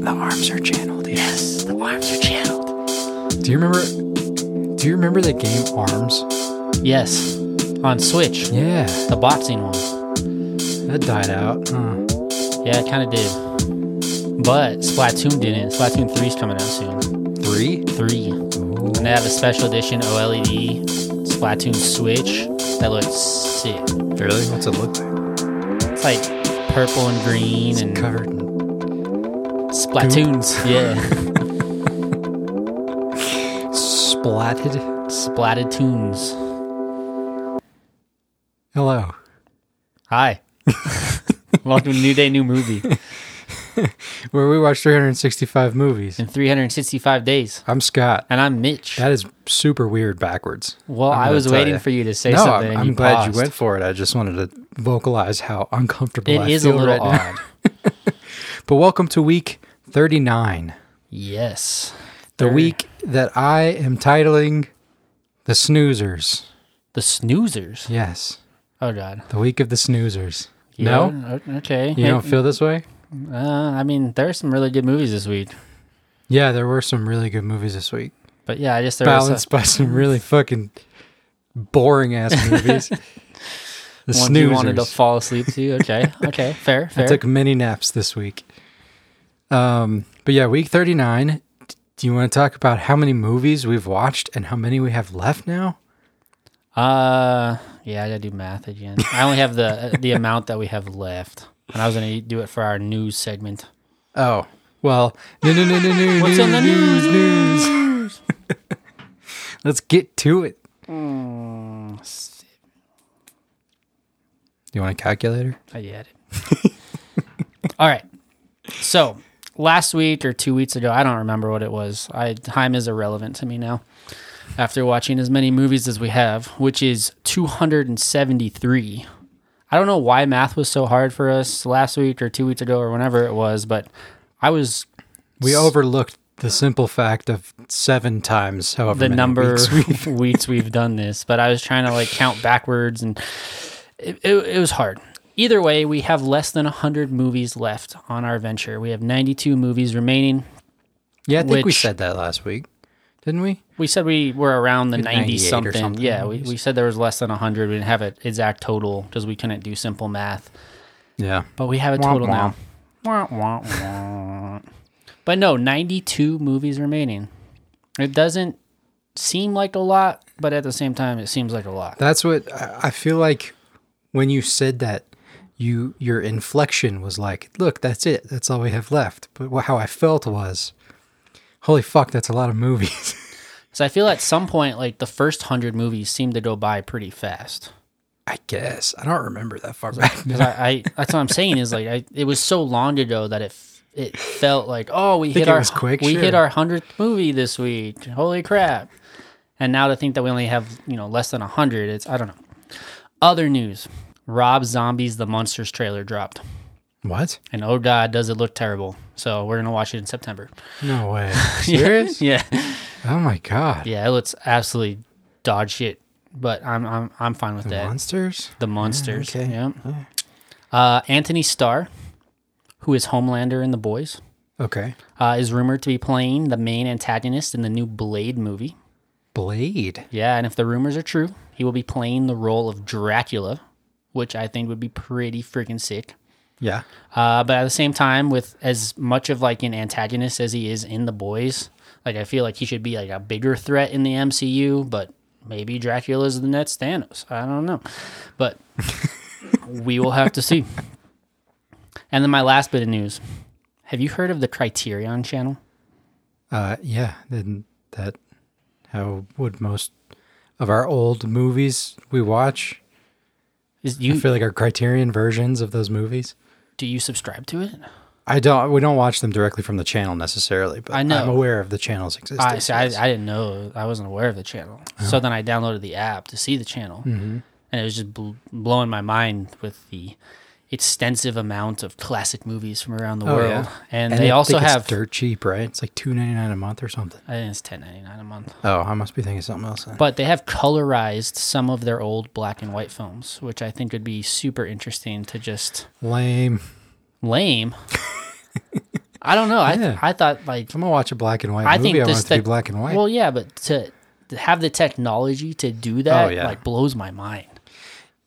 The arms are channeled. Yes, the arms are channeled. Do you remember? Do you remember the game Arms? Yes, on Switch, Yeah, the boxing one. that died out. Huh. Yeah, it kind of did. But Splatoon didn't. Splatoon 3 is coming out soon. Three. 3. And they have a special edition OLED Splatoon Switch that looks sick. Really? What's it look like? It's like purple and green and Covered in Splatoons. Yeah. splatted. Splatted tunes. Hello. Hi. Welcome to New Day, New Movie Where we watch 365 movies. in 365 days. I'm Scott. And I'm Mitch. That is super weird backwards. Well, I'm I was waiting ya. for you to say no, something. I'm, I'm you glad paused. you went for it. I just wanted to vocalize how uncomfortable It I is a little right odd. But welcome to week 39, yes. the week that I am titling the snoozers. The snoozers. Yes, Oh, God. the week of the snoozers. No, Yeah, o- Okay. you don't feel this way? Uh, I mean, there are some really good movies this week. Yeah, there were some really good movies this week, But yeah, I just there was balanced by some really fucking boring ass movies. The ones snoozers. you wanted to fall asleep to. Okay. Okay. Fair. fair. I took many naps this week. Um, but yeah, week 39. Do you want to talk about how many movies we've watched and how many we have left now? Uh, yeah, I gotta do math again. I only have the the amount that we have left, and I was gonna do it for our news segment. Oh, well, no, no, no, no, no. What's in the news? News. Let's get to it. Mm, Do you want a calculator? I get it. All right. So last week or two weeks ago, I don't remember what it was. I time is irrelevant to me now. After watching as many movies as we have, which is 273. I don't know why math was so hard for us last week or two weeks ago or whenever it was, but I was We overlooked the simple fact of seven times however the many number weeks of we weeks we've done this, but I was trying to like count backwards and it, it, it was hard. Either way, we have less than 100 movies left on our venture. We have 92 movies remaining. Yeah, I think we Which- said that last week, didn't we? We said we were around the 98 90 or something. something Yeah, we, we said there was less than 100. We didn't have an exact total because we couldn't do simple math. Yeah. But we have a total now. Wah, wah, wah. But no, 92 movies remaining. It doesn't seem like a lot, but at the same time, it seems like a lot. That's what I I feel like when you said that you your inflection was like, look, that's it. That's all we have left. But how I felt was holy fuck, that's a lot of movies. So I feel at some point, like the first hundred movies seem to go by pretty fast. I guess. I don't remember that far back. Because I, I, that's what I'm saying is like I, it was so long ago that it it felt like oh we hit our quick? we Sure. hit our hundredth movie this week. Holy crap! And now to think that we only have you know less than hundred, it's I don't know. Other news: Rob Zombie's The Monsters trailer dropped, What? and oh god, does it look terrible! So we're gonna watch it in September. No way. Serious? Yeah, Oh my god. yeah, it looks absolutely dog shit. But I'm I'm I'm fine with that. The monsters? The monsters. okay. Yeah. Uh, Anthony Starr, who is Homelander in The Boys, Okay. uh, is rumored to be playing the main antagonist in the new Blade movie. Blade. Yeah, and if the rumors are true, he will be playing the role of Dracula, which I think would be pretty freaking sick. Yeah. Uh, but at the same time, with as much of like an antagonist as he is in The Boys, like I feel like he should be like a bigger threat in the MCU. But maybe Dracula's the next Thanos. I don't know, but we will have to see. And then my last bit of news: Have you heard of the Criterion Channel? Uh yeah, then that how would most of our old movies we watch Is I you feel like our criterion versions of those movies. do you subscribe to it? I don't. We don't watch them directly from the channel necessarily, but I know. I'm aware of the channel's existence. I, see, I. I didn't know. I wasn't aware of the channel. So then I downloaded the app to see the channel, Mm-hmm. and it was just bl- blowing my mind with the extensive amount of classic movies from around the Oh, world. yeah. And, And they I also have. dirt cheap, right? It's like two ninety nine a month or something. I think it's ten ninety nine a month. Oh, I must be thinking something else. Then. But they have colorized some of their old black and white films, which I think would be super interesting to just Lame. lame. I don't know. I. I thought like I'm gonna watch a black and white I movie. think I want it to be black and white. Well, yeah, but to, to have the technology to do that Oh, yeah. like blows my mind.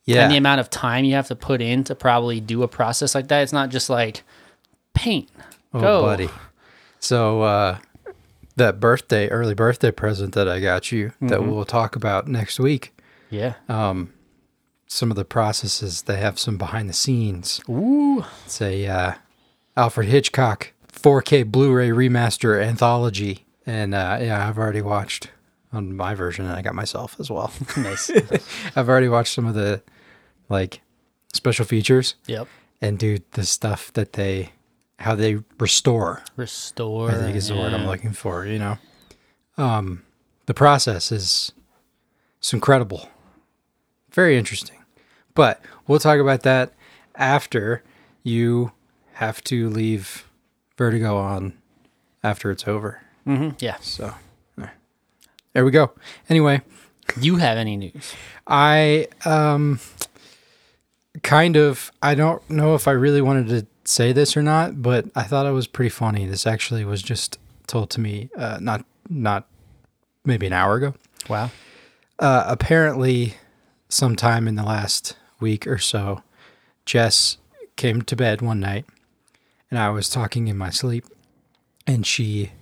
Yeah, And the amount of time you have to put in to probably do a process like that. It's not just like paint. oh, Go. buddy. So uh, that birthday, early birthday present that I got you, that Mm-hmm. we'll talk about next week. Yeah. Some of the processes they have some behind the scenes. Ooh. It's a uh, Alfred Hitchcock 4K Blu-ray remaster anthology, and uh, yeah, I've already watched on my version, and I got myself as well. Nice. I've already watched some of the like special features, yep. and dude, the stuff that they how they restore, Restore. I think is the word I'm looking for. You know, um, the process is it's incredible, very interesting. But we'll talk about that after you have to leave Vertigo on after it's over. Mm-hmm. Yeah. So there- we go. Anyway, You have any news? I um kind of I don't know if I really wanted to say this or not, but I thought it was pretty funny. This actually was just told to me uh not not maybe an hour ago. Wow. Uh apparently sometime in the last week or so, Jess came to bed one night and I was talking in my sleep and she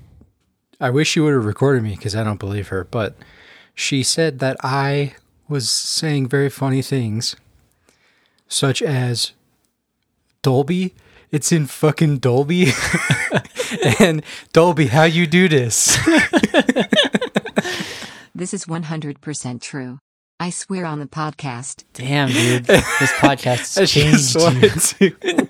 I wish she would have recorded me because I don't believe her, but she said that I was saying very funny things, such as Dolby. It's in fucking Dolby, and Dolby, how you do this? This is 100% true. I swear on the podcast. Damn, dude. This podcast I has just changed.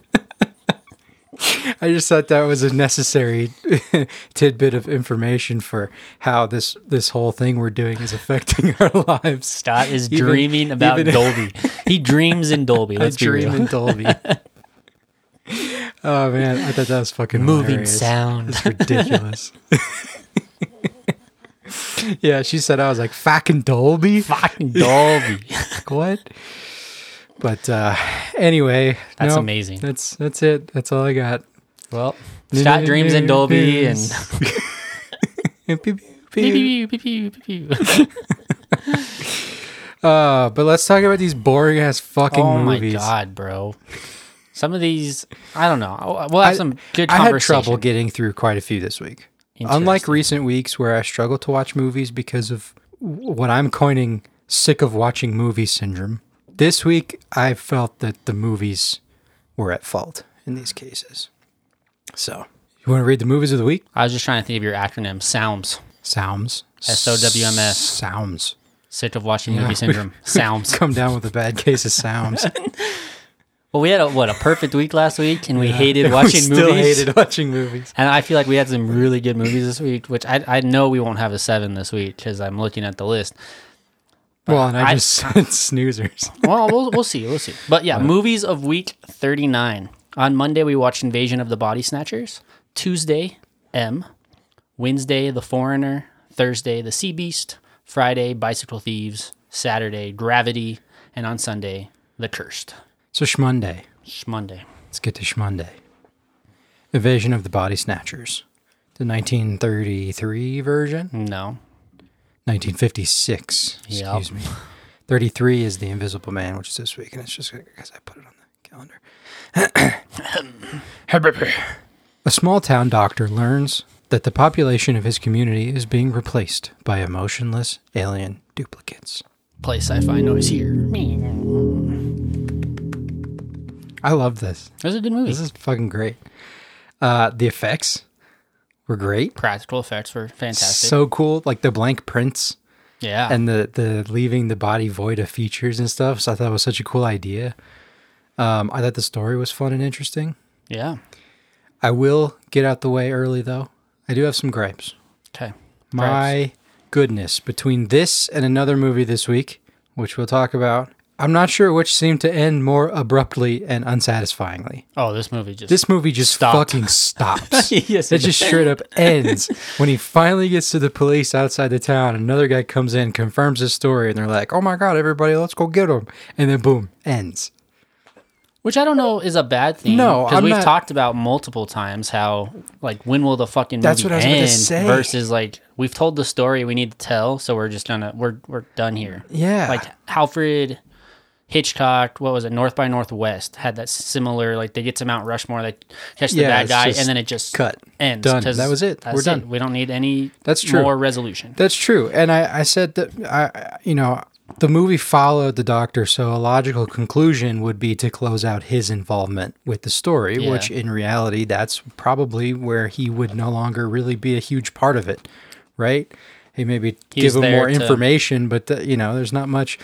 You. wanted to. I just thought that was a necessary tidbit of information for how this this whole thing we're doing is affecting our lives. Scott is Even- dreaming about even- Dolby. He dreams in Dolby. Let's be dream real. in Dolby. oh man, I thought that was fucking Moving hilarious. sound. It's ridiculous. yeah, she said I was like fucking Dolby. Fucking Dolby. Like, what? But uh anyway, That's no, amazing. That's that's it. That's all I got. Well, Scott dreams in Dolby and. Uh, but let's talk about these boring ass fucking Oh movies. my god, bro. Some of these, I don't know. We'll have I- some good I had trouble getting through quite a few this week. Unlike recent weeks where I struggle to watch movies because of what I'm coining sick of watching movies syndrome, this week I felt that the movies were at fault in these cases. So, you want to read the movies of the week? I was just trying to think of your acronym. Sounds. Sounds. S-O-W-M-S. Sounds. Sick of watching Yeah. movie syndrome. Sounds. Come down with a bad case of sounds. Well, we had a, what a perfect week last week, and we hated watching we still movies. hated watching movies. And I feel like we had some really good movies this week, which I I know we won't have a seven this week because I'm looking at the list. Well, and I, I- just said snoozers. Well, we'll we'll see, we'll see. But yeah, movies of week 39. On Monday we watched Invasion of the Body Snatchers. Tuesday, M. Wednesday, The Foreigner. Thursday, The Sea Beast. Friday, Bicycle Thieves. Saturday, Gravity, and on Sunday, The Cursed. So Schmonday. Monday. Let's get to Schmonday. Invasion of the Body Snatchers. The 1933 version? No. 1956. Yep. Excuse me. 33 is The Invisible Man, which is this week, and it's just because I put it on the calendar. A small town doctor learns that the population of his community is being replaced by emotionless alien duplicates. Play sci-fi noise here. I love this. It was a good movie. This is fucking great. Uh, the effects were great. Practical effects were fantastic. So cool. Like the blank prints yeah. and the, the leaving the body void of features and stuff. So I thought it was such a cool idea. Um, I thought the story was fun and interesting. yeah. I will get out the way early though. I do have some gripes. Okay. My goodness, between this and another movie this week, which we'll talk about, I'm not sure which seemed to end more abruptly and unsatisfyingly. Oh, this movie just This movie just Stopped. fucking stops. Yes, it it just straight up ends when he finally gets to the police outside the town. Another guy comes in, confirms his story, and they're like, "Oh my god, everybody, let's go get him!" And then boom, ends. Which I don't know is a bad thing. No, because we've not- talked about multiple times how like when will the fucking That's movie what I was about to end say. versus like we've told the story we need to tell, so we're just gonna we're we're done here. Yeah. Like Alfred Hitchcock, what was it? North by Northwest had that similar like they get to Mount Rushmore, they catch the Yeah, bad guy, and then it just cut. ends. Done. That was it. We're done. We don't need any That's true. more resolution. That's true. And I, I said that I, you know, the movie followed the doctor, so a logical conclusion would be to close out his involvement with the story, Yeah. which in reality, that's probably where he would no longer really be a huge part of it, right? He maybe He give him more to- information, but the, you know, there's not much.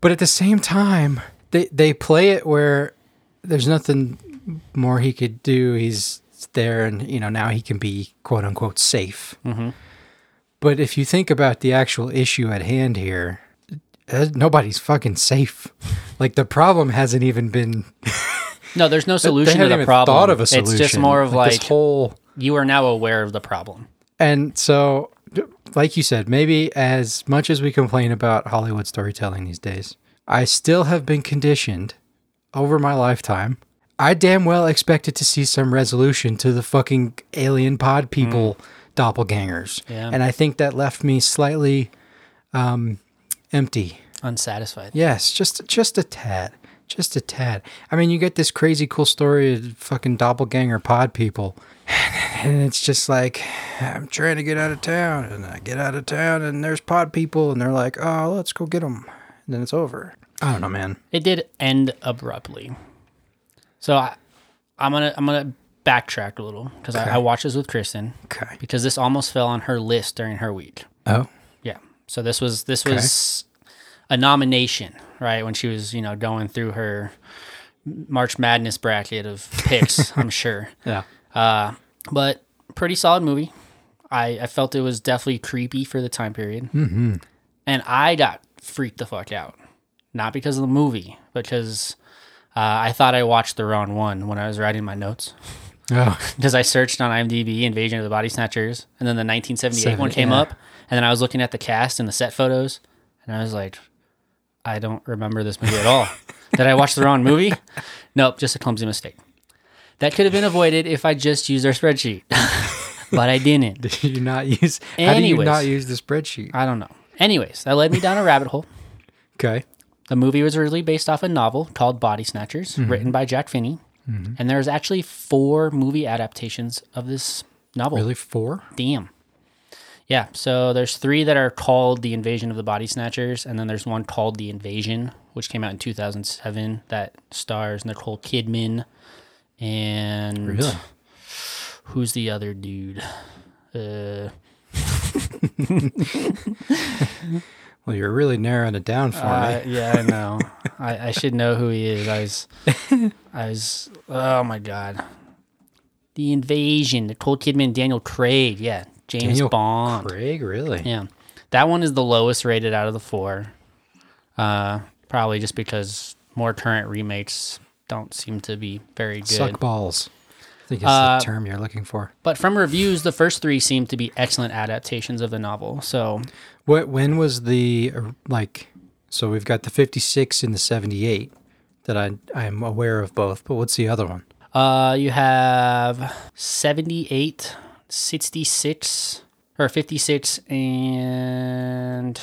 But at the same time, they they play it where there's nothing more he could do. He's there, and you know now he can be quote unquote safe. But if you think about the actual issue at hand here, uh, nobody's fucking safe. Like the problem hasn't even been No, there's no solution to the even problem. thought of a solution. It's just more of like, this whole you are now aware of the problem. and so like you said, maybe as much as we complain about Hollywood storytelling these days, I still have been conditioned over my lifetime. I damn well expected to see some resolution to the fucking alien pod people doppelgangers. Yeah. And I think that left me slightly um, empty. Unsatisfied. Yes, just just a tad. Just a tad. I mean, you get this crazy cool story of fucking doppelganger pod people. And it's just like, I'm trying to get out of town. And I get out of town and there's pod people. And they're like, oh, let's go get them. And then it's over. I don't know, man. It did end abruptly. So I, I'm gonna I'm gonna backtrack a little because I, I watched this with Kristen Okay. because this almost fell on her list during her week. Oh, Yeah. So this was this was a nomination, right? When she was you know going through her March Madness bracket of picks, I'm sure. yeah. Uh, but pretty solid movie. I, I felt it was definitely creepy for the time period. Mm-hmm. And I got freaked the fuck out. Not because of the movie, because uh, I thought I watched the wrong one when I was writing my notes. Oh, Because I searched on IMDb Invasion of the Body Snatchers, and then the 1978 one came yeah. up. And then I was looking at the cast and the set photos, and I was like, I don't remember this movie at all. Did I watch the wrong movie? Nope, just a clumsy mistake. That could have been avoided if I just used our spreadsheet, but I didn't. did you not use? How do you not use the spreadsheet? I don't know. Anyways, that led me down a rabbit hole. Okay. The movie was originally based off a novel called Body Snatchers, Mm-hmm. written by Jack Finney. And there's actually four movie adaptations of this novel. Really, four? Damn. Yeah, so there's three that are called The Invasion of the Body Snatchers, and then there's one called The Invasion, which came out in 2007 that stars Nicole Kidman and Really? who's the other dude? Uh, Well, you're really narrowing it down for uh, me. yeah, I know. I, I should know who he is. I was, I was. Oh my god, The Invasion, Nicole Kidman, Daniel Craig. Yeah, James Daniel Bond. Craig, really? Yeah, that one is the lowest rated out of the four. Uh, probably just because more current remakes don't seem to be very good. Suck balls. I think it's Uh, the term you're looking for. But from reviews, the first three seem to be excellent adaptations of the novel. So What? When was the uh, like? So we've got the 56 and the 78 that I I'm aware of both. But what's the other one? uh, you have 78, 66, or 56, and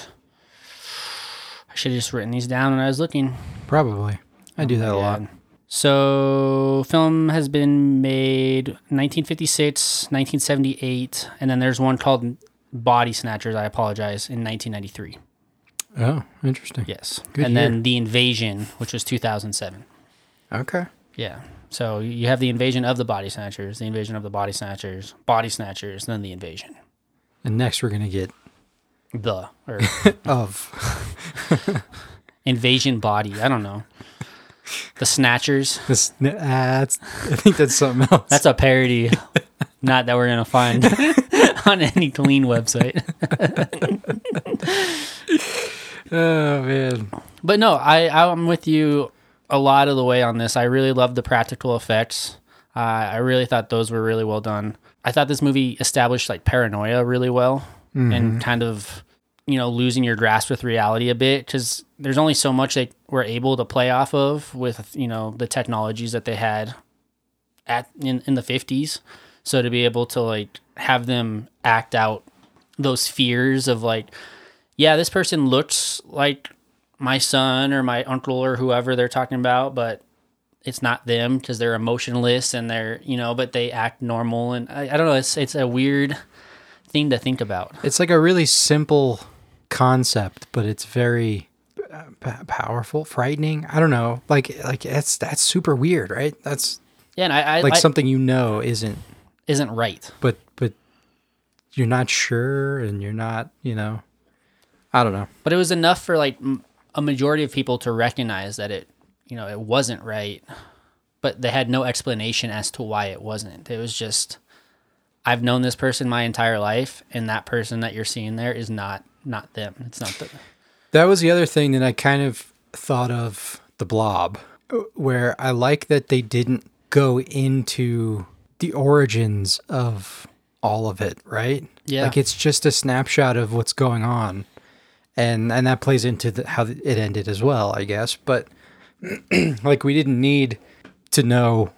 I should have just written these down when I was looking. Probably. I do that a lot. So, film has been made 1956, 1978, and then there's one called Body Snatchers. I apologize in 1993. Oh, interesting. Yes, Good and year. then The Invasion, which was 2007. Okay. Yeah. So you have the invasion of the body snatchers, the invasion of the body snatchers, body snatchers, then the invasion. And next we're gonna get The or of. invasion body. I don't know. The snatchers. This, uh, that's, I think that's something else. That's a parody. Not that we're gonna find on any clean website. oh man. But no, I I'm with you a lot of the way on this. I really love the practical effects. Uh, I really thought those were really well done. I thought this movie established like paranoia really well and kind of you know losing your grasp with reality a bit because there's only so much that we're able to play off of with you know the technologies that they had at in, in the 50s so to be able to like have them act out those fears of like yeah this person looks like my son or my uncle or whoever they're talking about but it's not them because they're emotionless and they're you know but they act normal. And I, I don't know it's it's a weird thing to think about. It's like a really simple concept, but it's very uh, p- powerful, frightening. I don't know. Like like that's that's super weird, right? That's yeah and i, I like I- something you know isn't isn't right but but you're not sure and you're not, you know. I don't know. but it was enough for like a majority of people to recognize that it you know it wasn't right but they had no explanation as to why it wasn't it was just i've known this person my entire life and that person that you're seeing there is not not them it's not the That was the other thing that I kind of thought of the blob, where I like that they didn't go into the origins of all of it, right? Yeah. Like it's just a snapshot of what's going on. And and that plays into the, how it ended as well, I guess. But like we didn't need to know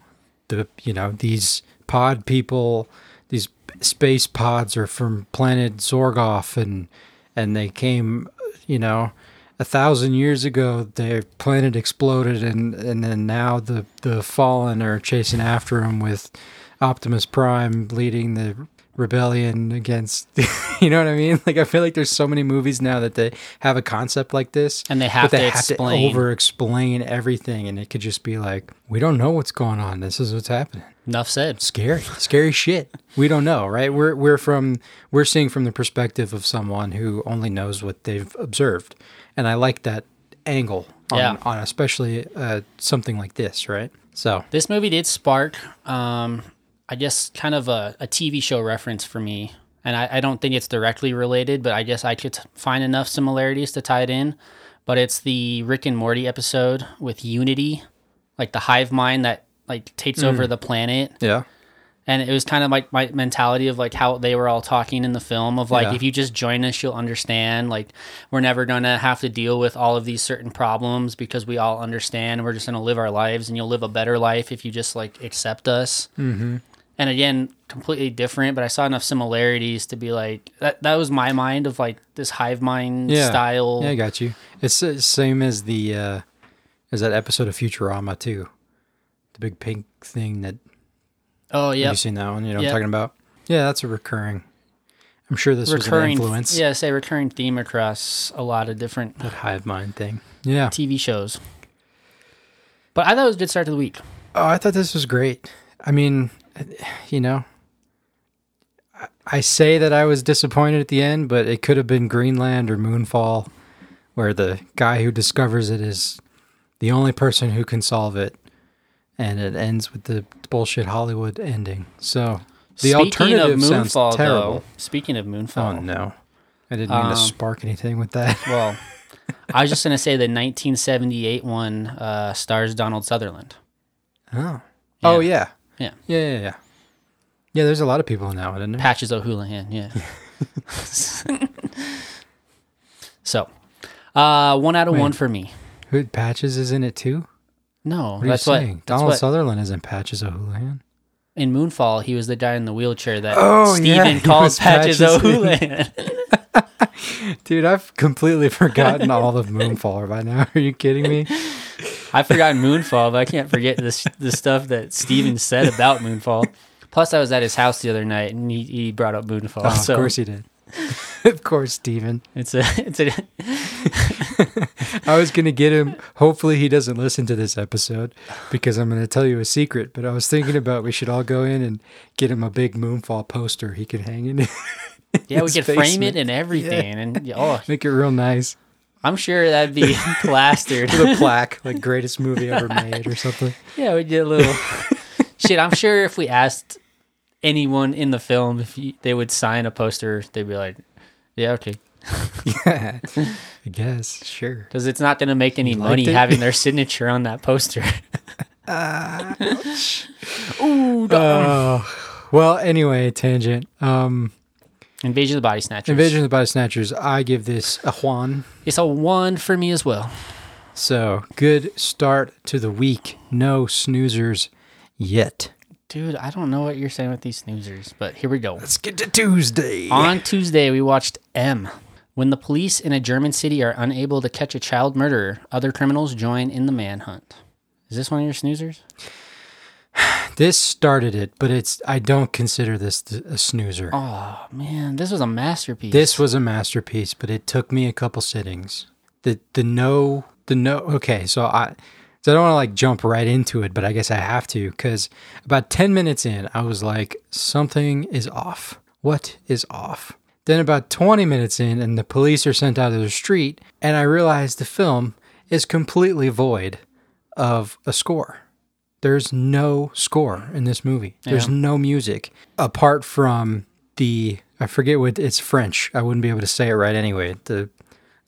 the you know these pod people these space pods are from planet Zorgoff and and they came you know a thousand years ago their planet exploded and and then now the the fallen are chasing after them with Optimus Prime leading the rebellion against you know what I mean? Like I feel like there's so many movies now that they have a concept like this And they have they to have explain. to over explain everything and it could just be like we don't know what's going on. This is what's happening. Enough said. Scary. Scary shit. We don't know right? We're we're from we're seeing from the perspective of someone who only knows what they've observed. And i like that angle on, Yeah. on especially uh, something like this right? So. This movie did spark, um, I guess, kind of a, a TV show reference for me. And I, I don't think it's directly related, but I guess I could find enough similarities to tie it in. But it's the Rick and Morty episode with Unity, like the hive mind that like takes over the planet. yeah And it was kind of like my mentality of like how they were all talking in the film of like Yeah. if you just join us, you'll understand. Like we're never gonna have to deal with all of these certain problems because we all understand. We're just gonna live our lives, and you'll live a better life if you just like accept us. Mm-hmm. And again, completely different, but I saw enough similarities to be like that. That was my mind of like this hive mind yeah style. yeah i got you it's the same as the uh as that episode of futurama too the big pink thing that oh yeah, you seen that one you know what Yep. i'm talking about yeah that's a recurring i'm sure this recurring. was an influence Yeah, say recurring theme across a lot of different that hive mind thing yeah TV shows. But I thought it was a good start to the week. Oh, I thought this was great. I mean, you know, I- say that I was disappointed at the end, but it could have been Greenland or Moonfall, where the guy who discovers it is the only person who can solve it, and it ends with the bullshit Hollywood ending. So the alternative sounds terrible. though, speaking of Oh Moonfall, no, I didn't mean Um, to spark anything with that. well, I was just gonna say the 1978 one uh, stars Donald Sutherland. Oh, oh yeah, Yeah. yeah, yeah, yeah. Yeah, there's a lot of people in that one, isn't there? Patches O'Houlihan, yeah. so, uh, one out of Wait. one for me. Who Patches is in it too? No, What are that's you what. saying? That's Donald what. Sutherland is in Patches O'Houlihan. In Moonfall, he was the guy in the wheelchair that Oh, Steven he calls Patches, Patches. O'Houlihan. Dude, I've completely forgotten all of Moonfall by now. Are you kidding me? I've forgotten Moonfall, but I can't forget this the stuff that Steven said about Moonfall. Plus, I was at his house the other night and he, he brought up Moonfall. Oh, so of course he did. of course, Steven. it's a it's a I was going to get him. Hopefully, he doesn't listen to this episode because I'm going to tell you a secret. But I was thinking about we should all go in and get him a big Moonfall poster he could hang in. yeah. We could frame it and everything, and oh, Make it real nice. I'm sure that'd be plastered. With a plaque, like greatest movie ever made or something. yeah, we get a little shit. I'm sure if we asked anyone in the film if you, they would sign a poster, they'd be like, "Yeah, okay," Yeah, I guess. Sure. because it's not going to make any money it? having their signature on that poster. Oh, well, anyway, tangent. Um, Invasion of the Body Snatchers. Invasion of the Body Snatchers. I give this a Juan. It's a one for me as well. So good start to the week. No snoozers yet. Dude, I don't know what you're saying with these snoozers, but here we go. Let's get to Tuesday. On Tuesday, we watched M. When the police in a German city are unable to catch a child murderer, other criminals join in the manhunt. Is this one of your snoozers? This started it, but it's I don't consider this th- a snoozer. Oh man, this was a masterpiece. This was a masterpiece, but it took me a couple sittings. The the no the no okay, so I so I don't want to like jump right into it, but I guess I have to cuz about 10 minutes in, I was like something is off. What is off? Then about 20 minutes in and the police are sent out of the street and I realized the film is completely void of a score. There's no score in this movie. There's Yeah. no music apart from the I forget what it's French. I wouldn't be able to say it right anyway. The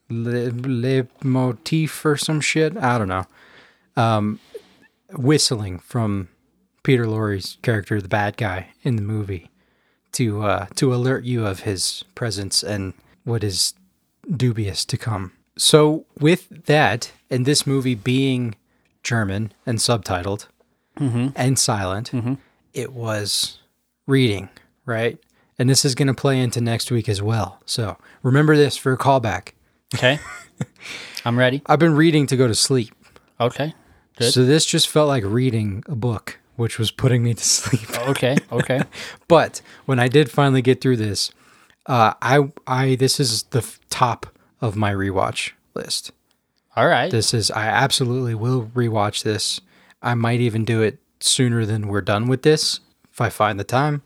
le, le motif or some shit. I don't know. Um, whistling from Peter Lorre's character, the bad guy in the movie, to uh, to alert you of his presence and what is dubious to come. So with that, and this movie being German and subtitled and silent, it was reading, right? And this is going to play into next week as well. So remember this for a callback. okay. I'm ready. I've been reading to go to sleep. Okay. Good. So this just felt like reading a book, which was putting me to sleep. Okay. Okay. But when I did finally get through this, uh, I I this is the f- top of my rewatch list. All right. This is I absolutely will rewatch this. I might even do it sooner than we're done with this if I find the time.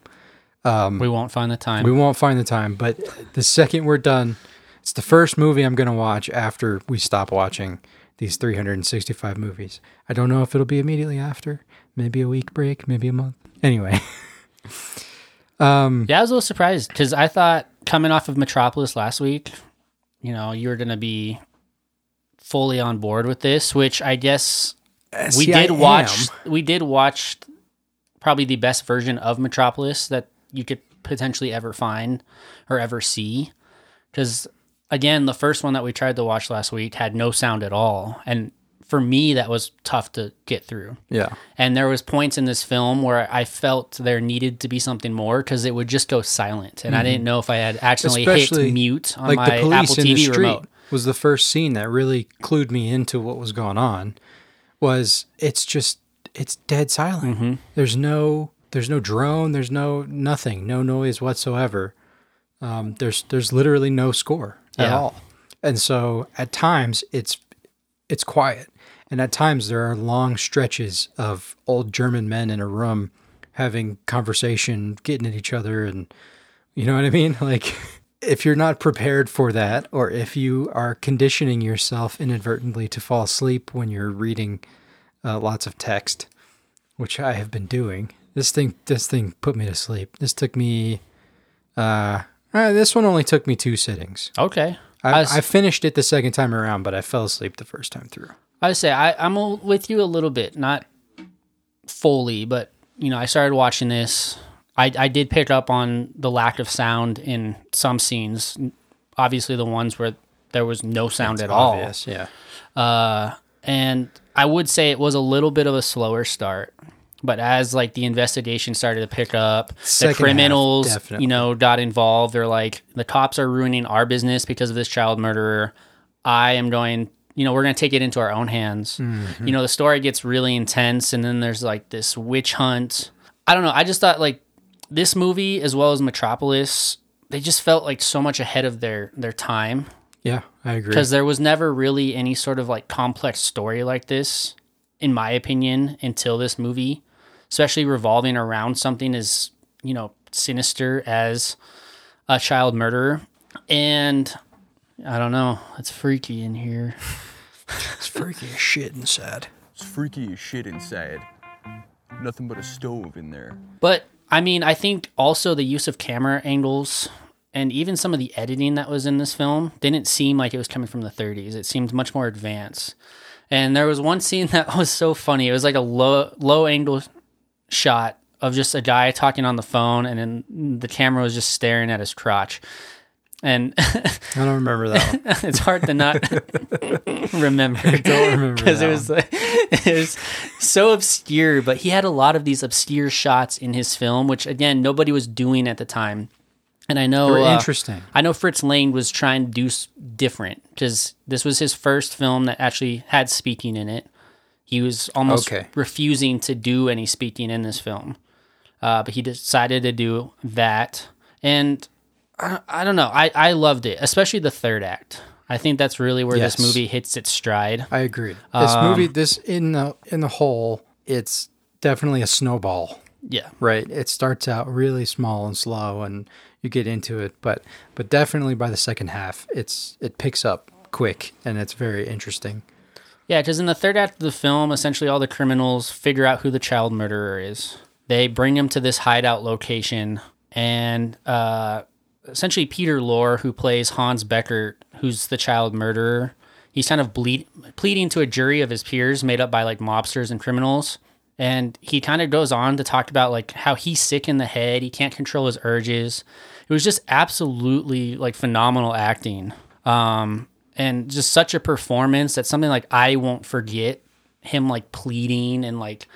we won't find the time. We won't find the time, but the second we're done, it's the first movie I'm going to watch after we stop watching these 365 movies. I don't know if it'll be immediately after, maybe a week break, maybe a month. Anyway, um, Yeah, I was a little surprised because I thought coming off of Metropolis last week, you know, you were going to be fully on board with this, which I guess we I did watch. am. We did watch probably the best version of Metropolis that you could potentially ever find or ever see. Because again, the first one that we tried to watch last week had no sound at all, and for me, that was tough to get through. Yeah. And there was points in this film where I felt there needed to be something more because it would just go silent, and I didn't know if I had accidentally Mm-hmm. Especially, hit mute on like my the police Apple in the TV street remote. was the first scene that really clued me into what was going on. Was it's just it's dead silent. Mm-hmm. There's no there's no drone. There's no nothing. No noise whatsoever. Um, there's there's literally no score at Yeah. all. And so at times it's it's quiet, and at times there are long stretches of old German men in a room having conversation, getting at each other, and you know what I mean? Like, if you're not prepared for that, or if you are conditioning yourself inadvertently to fall asleep when you're reading uh, lots of text, which I have been doing, this thing this thing put me to sleep. This took me. Uh, uh, this one only took me two sittings. Okay. I, I, was, I finished it the second time around, but I fell asleep the first time through. I say I, I'm with you a little bit, not fully, but you know, I started watching this. I, I did pick up on the lack of sound in some scenes. Obviously, the ones where there was no sound at all. Yeah. Uh, and I would say it was a little bit of a slower start. But as like the investigation started to pick up, Second the criminals, definitely. you know, got involved. They're like, the cops are ruining our business because of this child murderer. I am going, you know, we're going to take it into our own hands. Mm-hmm. You know, the story gets really intense, and then there's like this witch hunt. I don't know. I just thought like this movie, as well as Metropolis, they just felt like so much ahead of their their time Yeah, I agree. because there was never really any sort of like complex story like this in my opinion until this movie especially revolving around something as you know sinister as a child murderer and i don't know it's freaky in here It's freaky as shit inside. It's freaky as shit inside. Nothing but a stove in there. But I mean, I think also the use of camera angles and even some of the editing that was in this film didn't seem like it was coming from the 30s. It seemed much more advanced. And there was one scene that was so funny. It was like a low low angle shot of just a guy talking on the phone, and then the camera was just staring at his crotch. And I don't remember that. It's hard to not remember. don't remember because it was like, it was so obscure. But he had a lot of these obscure shots in his film, which again nobody was doing at the time. And I know uh, interesting. I know Fritz Lang was trying to do s- different because this was his first film that actually had speaking in it. He was almost Okay. refusing to do any speaking in this film, uh, but he decided to do that. And I, I don't know, I, I loved it, especially the third act. I think that's really where Yes. this movie hits its stride. I agree. This Um, movie, this in the in the whole, it's definitely a snowball. Yeah, Right. It starts out really small and slow, and you get into it, but but definitely by the second half, it's it picks up quick, and it's very interesting. Yeah, because in the third act of the film, essentially all the criminals figure out who the child murderer is. They bring him to this hideout location, and uh, essentially Peter Lorre, who plays Hans Becker, who's the child murderer, he's kind of bleed, pleading to a jury of his peers made up by like mobsters and criminals. And he kind of goes on to talk about like how he's sick in the head, he can't control his urges. It was just absolutely like phenomenal acting. Um, and just such a performance that something like I won't forget him like pleading and like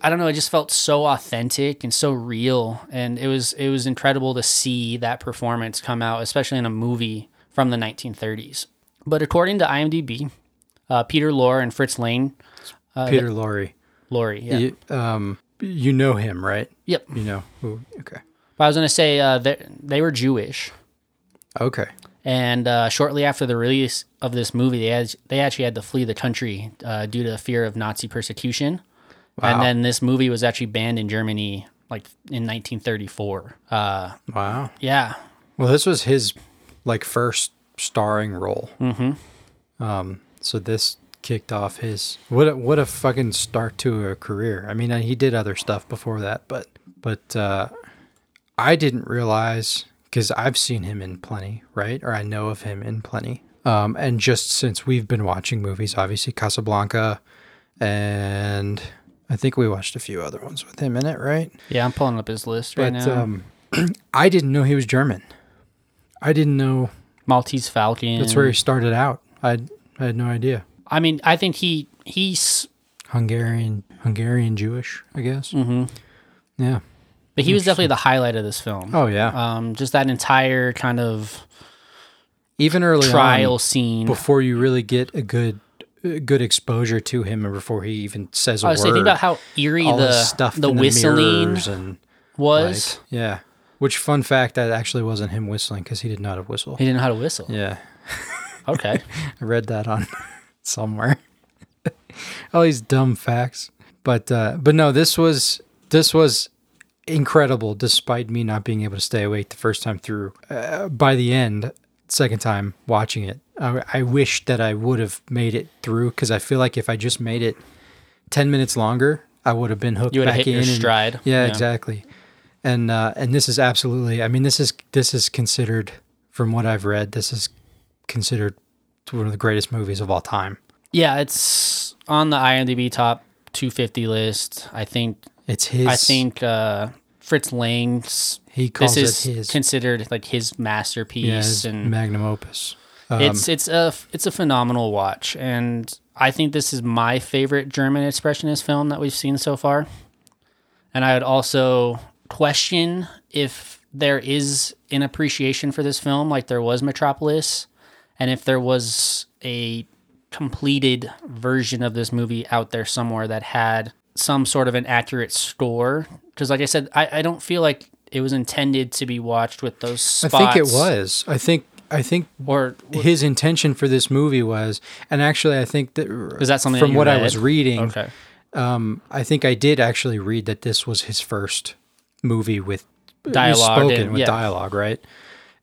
I don't know, it just felt so authentic and so real and it was it was incredible to see that performance come out especially in a movie from the 1930s. But according to IMDb, uh, Peter Lorre and Fritz Lang, Peter Lorre, Lorre, yeah. you, um, you know him, right? Yep. You know who? Okay. But I was going to say uh, they, they were Jewish. Okay. And uh, shortly after the release of this movie, they had, they actually had to flee the country uh, due to the fear of Nazi persecution. Wow. And then this movie was actually banned in Germany, like in 1934. Uh, Wow. yeah, Well, this was his like first starring role. Mm-hmm. Um, so this kicked off his what a, what a fucking start to a career. I mean, he did other stuff before that, but but uh, I didn't realize because I've seen him in plenty, right? Or I know of him in plenty. Um, and just since we've been watching movies, obviously Casablanca, and I think we watched a few other ones with him in it, right? yeah. I'm pulling up his list right But now. um, I didn't know he was German. I didn't know Maltese Falcon. that's where he started out. I I had no idea. I mean, I think he he's, Hungarian Hungarian Jewish, I guess. Mm-hmm. Yeah. but he was definitely the highlight of this film. Oh yeah. Um, just that entire kind of Even early trial on, scene. before you really get a good a good exposure to him, and before he even says a I was word. thinking about how eerie the stuff the in whistling and was. like, yeah. Which fun fact that actually wasn't him whistling because he did not have a whistle. he didn't know how to whistle. Yeah. Okay. I read that on somewhere. All these dumb facts, but uh, but no, this was this was incredible. Despite me not being able to stay awake the first time through, uh, by the end, second time watching it, I, I wish that I would have made it through because I feel like if I just made it ten minutes longer, I would have been hooked You would have back hit your in. and- stride. yeah, Yeah. exactly. And uh, and this is absolutely. I mean, this is this is considered, from what I've read, this is considered one of the greatest movies of all time. Yeah, it's on the IMDb top 250 list. I think. It's his. I think uh, Fritz Lang's. he calls This is his. considered like his masterpiece, yeah, his and magnum opus. Um, it's it's a it's a phenomenal watch, and I think this is my favorite German expressionist film that we've seen so far. And I would also question if there is an appreciation for this film, like there was Metropolis, and if there was a completed version of this movie out there somewhere that had some sort of an accurate score. Because, like I said, I, I don't feel like it was intended to be watched with those spots. I think it was. I think. I think Or his intention for this movie was, and actually, I think that Is that something from that what I was reading, okay. um, I think I did actually read that this was his first movie with Dialogue spoken and- with yeah. dialogue, right?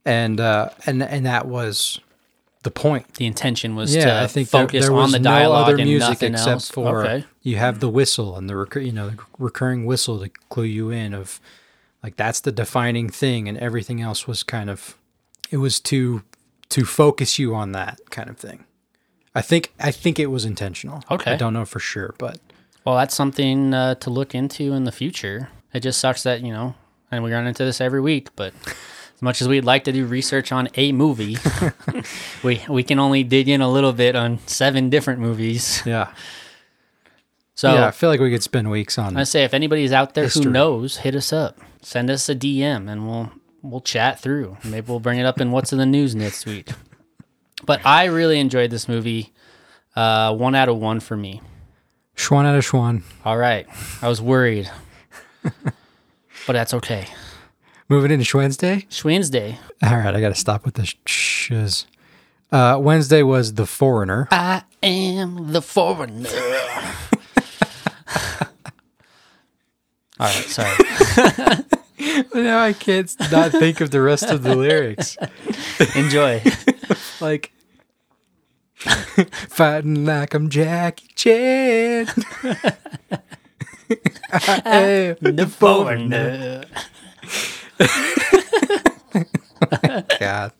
And uh, and and that was the point. The intention was Yeah, to I think there, focus there on was the no dialogue other and music nothing except else. for okay. you have the whistle and the recur- you know the recurring whistle to clue you in of like that's the defining thing, and everything else was kind of it was to to focus you on that kind of thing. I think I think it was intentional. Okay. I don't know for sure, but Well, that's something uh, to look into in the future. It just sucks that you know, and we run into this every week. But as much as we'd like to do research on a movie, we we can only dig in a little bit on seven different movies. Yeah. So yeah, I feel like we could spend weeks on it. I say if anybody's out there History. who knows, hit us up. Send us a DM and we'll we'll chat through. Maybe we'll bring it up in what's in the news next week. But I really enjoyed this movie. Uh, one out of one for me. Schwan out of Schwan. All right, I was worried, but that's okay. Moving into Wednesday. Wednesday. All right, I got to stop with the sh- shiz. Uh, Wednesday was The Foreigner. I am the foreigner. All right, sorry. now I can't not think of the rest of the lyrics. Enjoy. Like fighting like I'm Jackie Chan. The foreigner. God.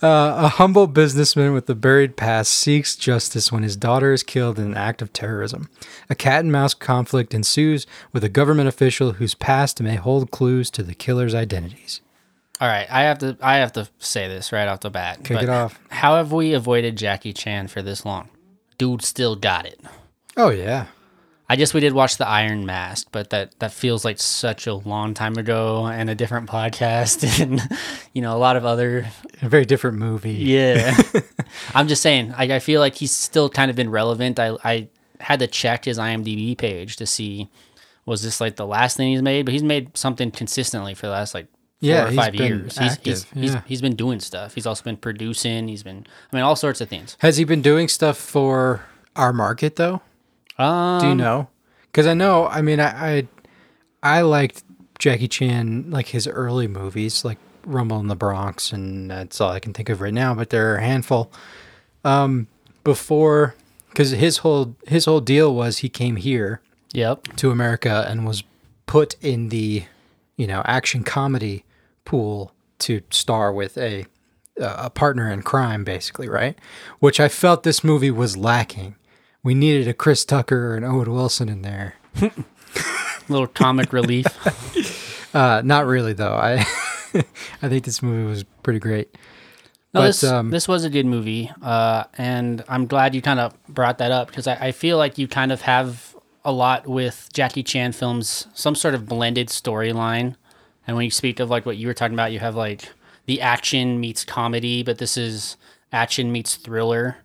Uh, a humble businessman with a buried past seeks justice when his daughter is killed in an act of terrorism. A cat and mouse conflict ensues with a government official whose past may hold clues to the killer's identities. All right, I have to I have to say this right off the bat. Kick it off. How have we avoided Jackie Chan for this long? Dude still got it. Oh, yeah. I guess we did watch the Iron Mask, but that that feels like such a long time ago and a different podcast and you know a lot of other A very different movie. yeah. I'm just saying I, I feel like he's still kind of been relevant. I I had to check his IMDb page to see was this like the last thing he's made, but he's made something consistently for the last like four Yeah, or five years. He's, he's, active, he's, yeah. he's been doing stuff. He's also been producing. He's been I mean all sorts of things. Has he been doing stuff for our market, though? Um, Do you know? Because I know. I mean, I, I I liked Jackie Chan like his early movies, like Rumble in the Bronx, and that's all I can think of right now. But there are a handful. Um, before, because his whole his whole deal was he came here Yep. to America and was put in the you know action comedy pool to star with a a partner in crime basically right which i felt this movie was lacking we needed a chris tucker or an owen wilson in there Little comic relief. uh not really though i i think this movie was pretty great No, But, this, um, this was a good movie, uh, and I'm glad you kind of brought that up because I, I feel like you kind of have a lot with Jackie Chan films, some sort of blended storyline. And when you speak of like what you were talking about, you have like the action meets comedy, but this is action meets thriller.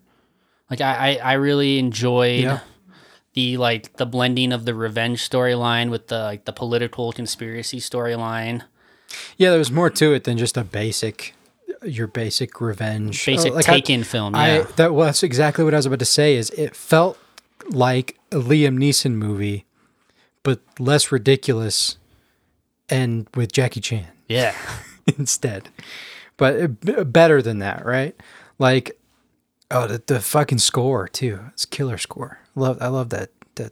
Like I, I, I really enjoyed Yeah. the like the blending of the revenge storyline with the like the political conspiracy storyline. yeah there was more to it than just a basic your basic revenge Basic Uh, like I- film, I yeah. that was exactly what I was about to say. Is it felt like a Liam Neeson movie, but less ridiculous, and with Jackie Chan Yeah. instead. But better than that, right? Like, oh, the, the fucking score too. It's killer score. Love, I love that. That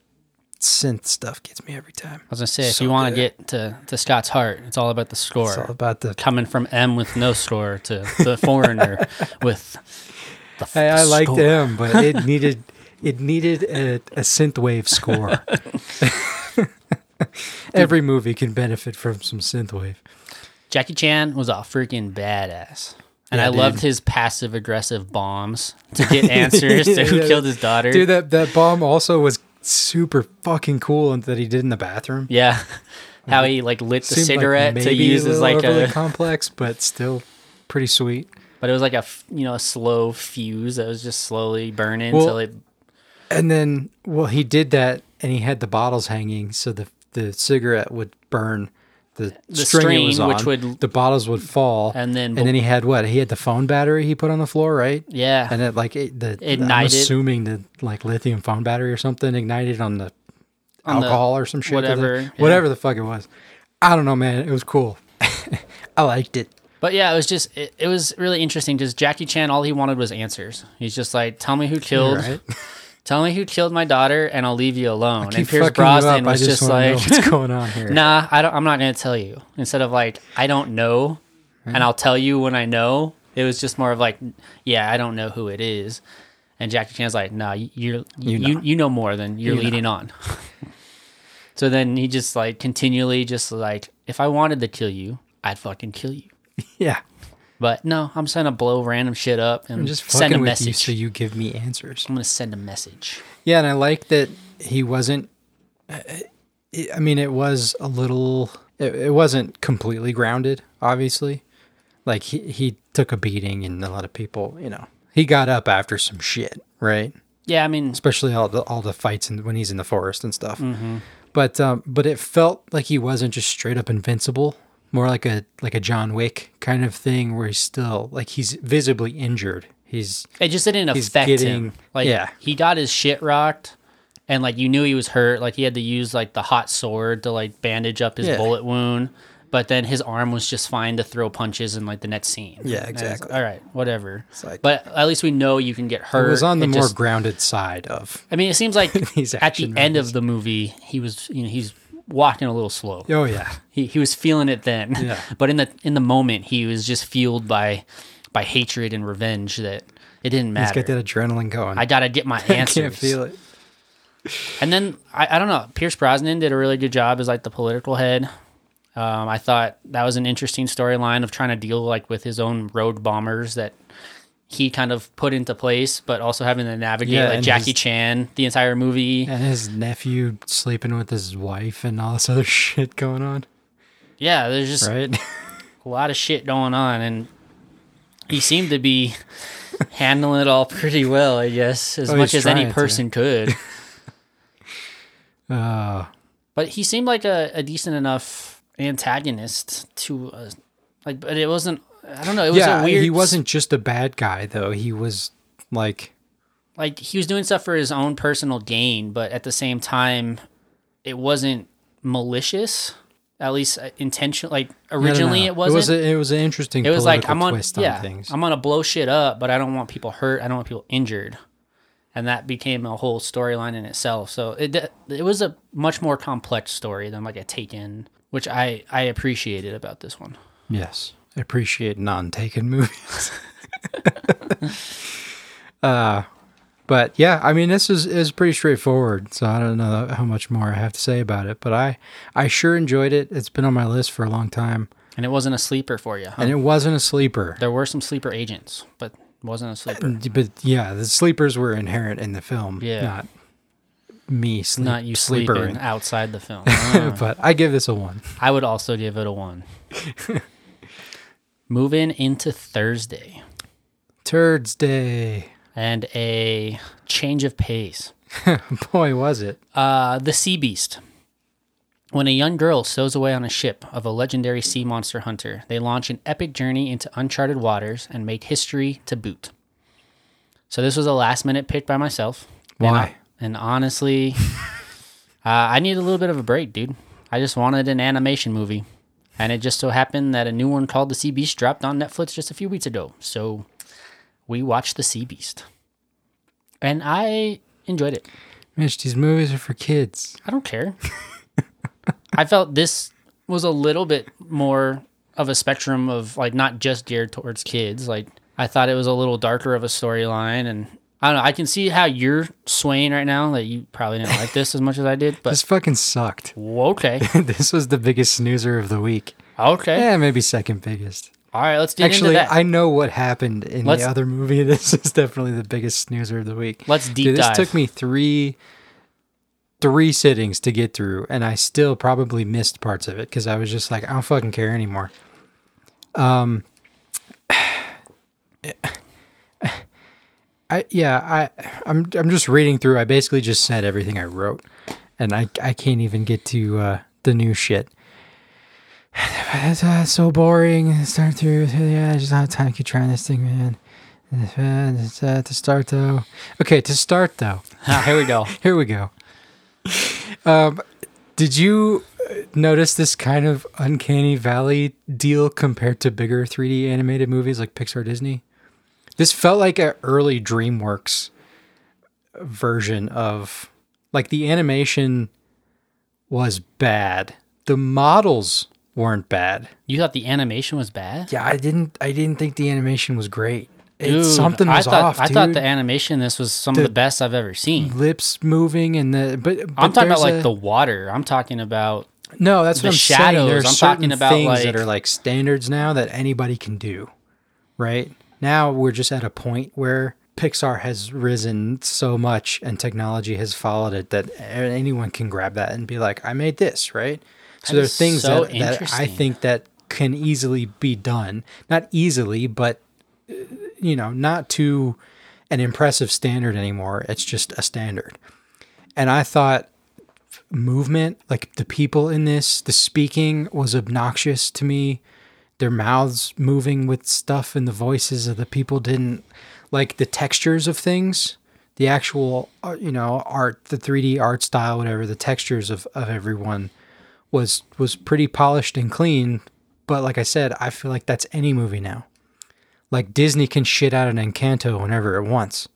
synth stuff gets me every time. I was gonna say, if So you want to get to, to Scott's heart, it's all about the score. It's all about the. Coming from M with no score to the foreigner with the, f- Hey, I liked score. him, but it needed it needed a, a synthwave score. Every movie can benefit from some synthwave. Jackie Chan was a freaking badass. And Yeah, I loved his passive aggressive bombs to get answers to who Yeah. killed his daughter. Dude, that that bomb also was super fucking cool and that he did in the bathroom. yeah. How he like lit the Seemed like cigarette to use a as like a complex, but still pretty sweet. but it was like a you know a slow fuse that was just slowly burning Well, it And then, well, he did that, and he had the bottles hanging, so the the cigarette would burn the, The string, was string, which would- the bottles would fall, And then- and then he had what? He had the phone battery he put on the floor, right? yeah And it like it, the I'm assuming the like lithium phone battery or something ignited on the On the alcohol or some shit. whatever, it- yeah. whatever the fuck it was. I don't know, man. It was cool. I liked it. But yeah, it was just it, it was really interesting Just Jackie Chan all he wanted was answers. He's just like, tell me who killed, Right? tell me who killed my daughter, and I'll leave you alone. And Pierce Brosnan was just, know like, what's going on here. nah, I don't. I'm not gonna tell you. Instead of like, I don't know, and I'll tell you when I know. It was just more of like, yeah, I don't know who it is. And Jackie Chan's like, nah, you- you're you You you, know. more than you're You leading on. So then he just like continually just like, if I wanted to kill you, I'd fucking kill you. Yeah. But no, I'm just gonna blow random shit up and I'm just send a message. you so you give me answers. I'm gonna send a message. Yeah, and I like that he wasn't. I mean, it was a little. It, it wasn't completely grounded, obviously. Like he he took a beating, and a lot of people, you know, he got up after some shit, right? Yeah, I mean, Especially all the all the fights and when he's in the forest and stuff. But um, but it felt like he wasn't just straight up invincible. More like a like a John Wick kind of thing, where he's still like he's visibly injured. He's it just didn't affect getting- him. Like, yeah. he got his shit rocked, and like you knew he was hurt. Like he had to use like the hot sword to like bandage up his Yeah. bullet wound. But then his arm was just fine to throw punches in like the next scene. Yeah, exactly. all right, whatever. like- but at least we know you can get hurt. it was on the It more just- grounded side of. I mean, it seems like at the action end of the movie, he was, you know, he's walking a little slow. Oh yeah, He he was feeling it then. Yeah. but in the in the moment, he was just fueled by by hatred and revenge that it didn't he's matter. got that adrenaline going. I gotta get my I answers. can't feel it. And then I, I don't know. Pierce Brosnan did a really good job as like the political head. Um, I thought that was an interesting storyline of trying to deal like with his own road bombers that he kind of put into place, but also having to navigate Yeah, like Jackie his- Chan the entire movie. And his nephew sleeping with his wife and all this other shit going on, Yeah, there's just right? a lot of shit going on, and he seemed to be handling it all pretty well, I guess, as Oh, much as any trying to. person could. Uh, but he seemed like a, a decent enough antagonist to uh, like but it wasn't i don't know it was yeah, a weird he wasn't just a bad guy though. He was like, like he was doing stuff for his own personal gain but at the same time it wasn't malicious at least uh, intentional like I don't know. originally it wasn't It was, a, it was an interesting. it was like i'm on yeah on things. i'm gonna blow shit up but i don't want people hurt i don't want people injured and that became a whole storyline in itself so it it was a much more complex story than like a taken which i i appreciated about this one Yes, appreciate non-taken movies. uh, but yeah, I mean, this is is pretty straightforward. So I don't know how much more I have to say about it, but I I sure enjoyed it. It's been on my list for a long time, and it wasn't a sleeper for you huh? and it wasn't a sleeper. there were some sleeper agents but wasn't a sleeper But yeah, the sleepers were inherent in the film. Yeah. not me sleep, not you sleeping outside the film Ah. but I give this a one. i would also give it a one moving into thursday Thursday. And a change of pace Boy, was it. Uh, the Sea Beast. When a young girl stows away on a ship of a legendary sea monster hunter, they launch an epic journey into uncharted waters and make history to boot. So this was a last minute pick by myself. And Why? I- And, honestly, uh, I need a little bit of a break, dude. I just wanted an animation movie. And it just so happened that a new one called The Sea Beast dropped on Netflix just a few weeks ago. So we watched The Sea Beast. And I enjoyed it. Mitch, these movies are for kids. I don't care. I felt this was a little bit more of a spectrum of like not just geared towards kids. Like I thought it was a little darker of a storyline and I don't know. I can see how you're swaying right now that you probably didn't like this as much as I did, but This fucking sucked. okay. this was the biggest snoozer of the week. Okay. Yeah, maybe second biggest. All right, let's dig Actually, into that. I know what happened in Let's- the other movie. This is definitely the biggest snoozer of the week. Let's deep Dude, this dive. took me three three sittings to get through, and I still probably missed parts of it because I was just like, I don't fucking care anymore. Um, I yeah, I I'm I'm just reading through. I basically just said everything I wrote, and I I can't even get to uh, the new shit. It's uh, so boring. Start through. Yeah, I just don't have time to keep trying this thing, man. It's, uh, to start though. Okay, to start though. Ah, here we go. Here we go. Um, did you uh, notice this kind of uncanny valley deal compared to bigger 3D animated movies like Pixar, Disney? This felt like an early DreamWorks version of like the animation was bad. The models weren't bad. You thought the animation was bad? Yeah, I didn't I didn't think the animation was great. It's Dude, something I was thought, off, I thought the animation this was some The- of the best I've ever seen. lips moving and the but, but I'm talking about there's like the water. I'm talking about no that's the what I'm saying. shadows. There's I'm talking about, things that are like standards now that anybody can do, right? Now we're just at a point where Pixar has risen so much and technology has followed it that anyone can grab that and be like, I made this, right? So That there are things so that, that I think that can easily be done. Not easily, but uh, you know, not to an impressive standard anymore. It's just a standard. And I thought movement, like the people in this, the speaking was obnoxious to me. Their mouths moving with stuff and the voices of the people didn't like the textures of things, the actual, uh, you know, art, the 3D art style, whatever, the textures of, of everyone was was pretty polished and clean. But like I said, I feel like that's any movie now. Like Disney can shit out an Encanto whenever it wants.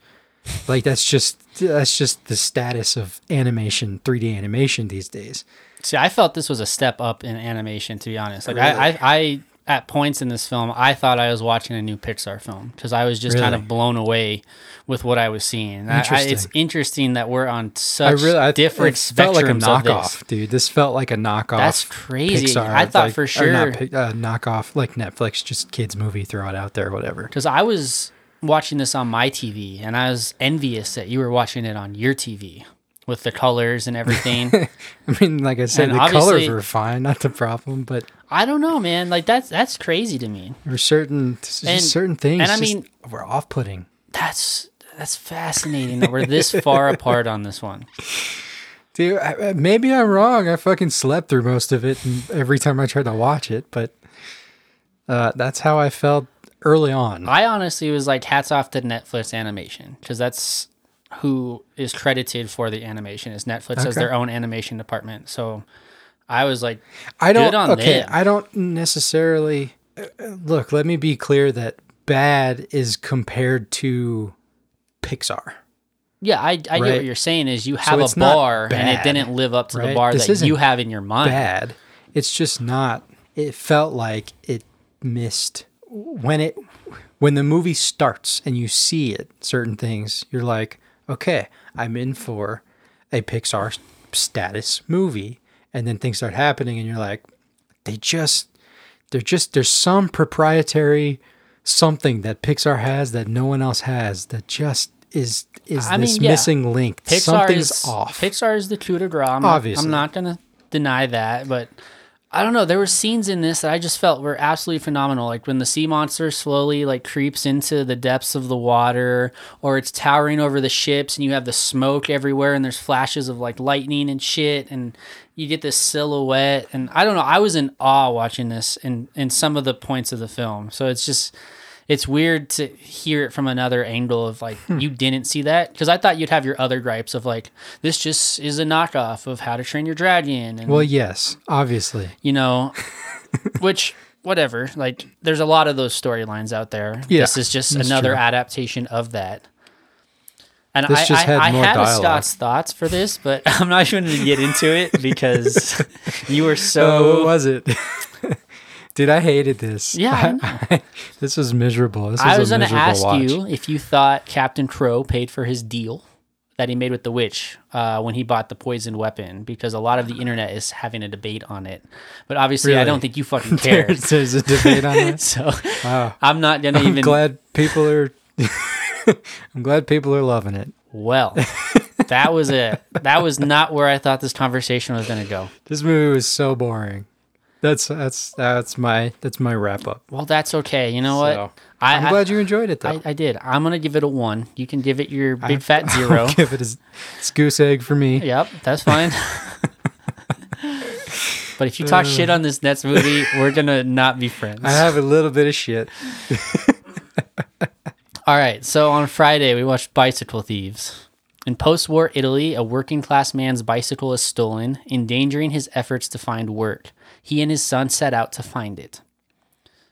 Like that's just that's just the status of animation, 3D animation these days. See, I felt this was a step up in animation. To be honest, like I, I, I, at points in this film, I thought I was watching a new Pixar film because I was just kind of blown away with what I was seeing. I- I, it's Interesting. interesting that we're on I such really I, different it felt like a of this. knockoff, dude. This felt like a knockoff. That's crazy. Pixar, I thought like- for or sure not uh, knockoff like Netflix, just kids movie, throw it out there, whatever. because I was watching this on my TV and I was envious that you were watching it on your TV with the colors and everything. I mean, like I said, And the colors were fine, not the problem, but I don't know, man. Like that's that's crazy to me. were certain just And- certain things. and I just mean- were off-putting. That's that's fascinating that we're this far apart on this one. Dude, I, maybe I'm wrong. I fucking slept through most of it and every time I tried to watch it, but uh, that's how I felt early on. I honestly was like, hats off to Netflix Animation because that's who is credited for the animation. Is Netflix has Okay. their own animation department. So I was like, I don't. Okay, them. I don't necessarily uh, look. Let me be clear that bad is compared to Pixar. yeah, I, I get what you're saying. Is you have a it's not bar and it didn't live up to the bar This that you have in your mind. Bad. It's just not. It felt like it missed when it when the movie starts and you see it. Certain things you're like, okay, I'm in for a Pixar status movie, and then things start happening, and you're like, they just they're just there's some proprietary something that Pixar has that no one else has that just is is I this mean, yeah. missing link. Pixar Something's is off. Pixar is the coup de grace. I'm, Obviously. I'm not gonna deny that, but I don't know. There were scenes in this that I just felt were absolutely phenomenal. Like when the sea monster slowly like creeps into the depths of the water, or it's towering over the ships, and you have the smoke everywhere, and there's flashes of like lightning and shit, and you get this silhouette. And I don't know. I was in awe watching this in in some of the points of the film. So it's just it's weird to hear it from another angle of like Hmm. you didn't see that because I thought you'd have your other gripes of like this just is a knockoff of How to Train Your Dragon and well, yes, obviously. you know, which whatever. Like there's a lot of those storylines out there. Yeah, this is just another true. adaptation of that. And This I, just I, had I more had a. Scott's thoughts for this, but I'm not even going to get into it because you were Oh, so what was it? Dude, I hated this. Yeah, I this was miserable. This was, I was going to ask watch. you if you thought Captain Crow paid for his deal that he made with the witch uh, when he bought the poisoned weapon, because a lot of the internet is having a debate on it. But obviously, I don't think you fucking care. There's, a debate on that. so Wow. I'm not going to I'm even. glad people are. I'm glad people are loving it. Well, that was it. That was not where I thought this conversation was going to go. This movie was so boring. That's that's that's my that's my wrap up. Well, that's okay. You know what? So, I, I'm I- glad you enjoyed it though. I, I did. I'm gonna give it a one. You can give it your big fat zero. I'll give it a s- it's goose egg for me. Yep, that's fine. but if you talk shit on this next movie, we're gonna not be friends. I have a little bit of shit. All right. So on Friday, we watched Bicycle Thieves. In post war Italy, a working class man's bicycle is stolen, endangering his efforts to find work. He and his son set out to find it.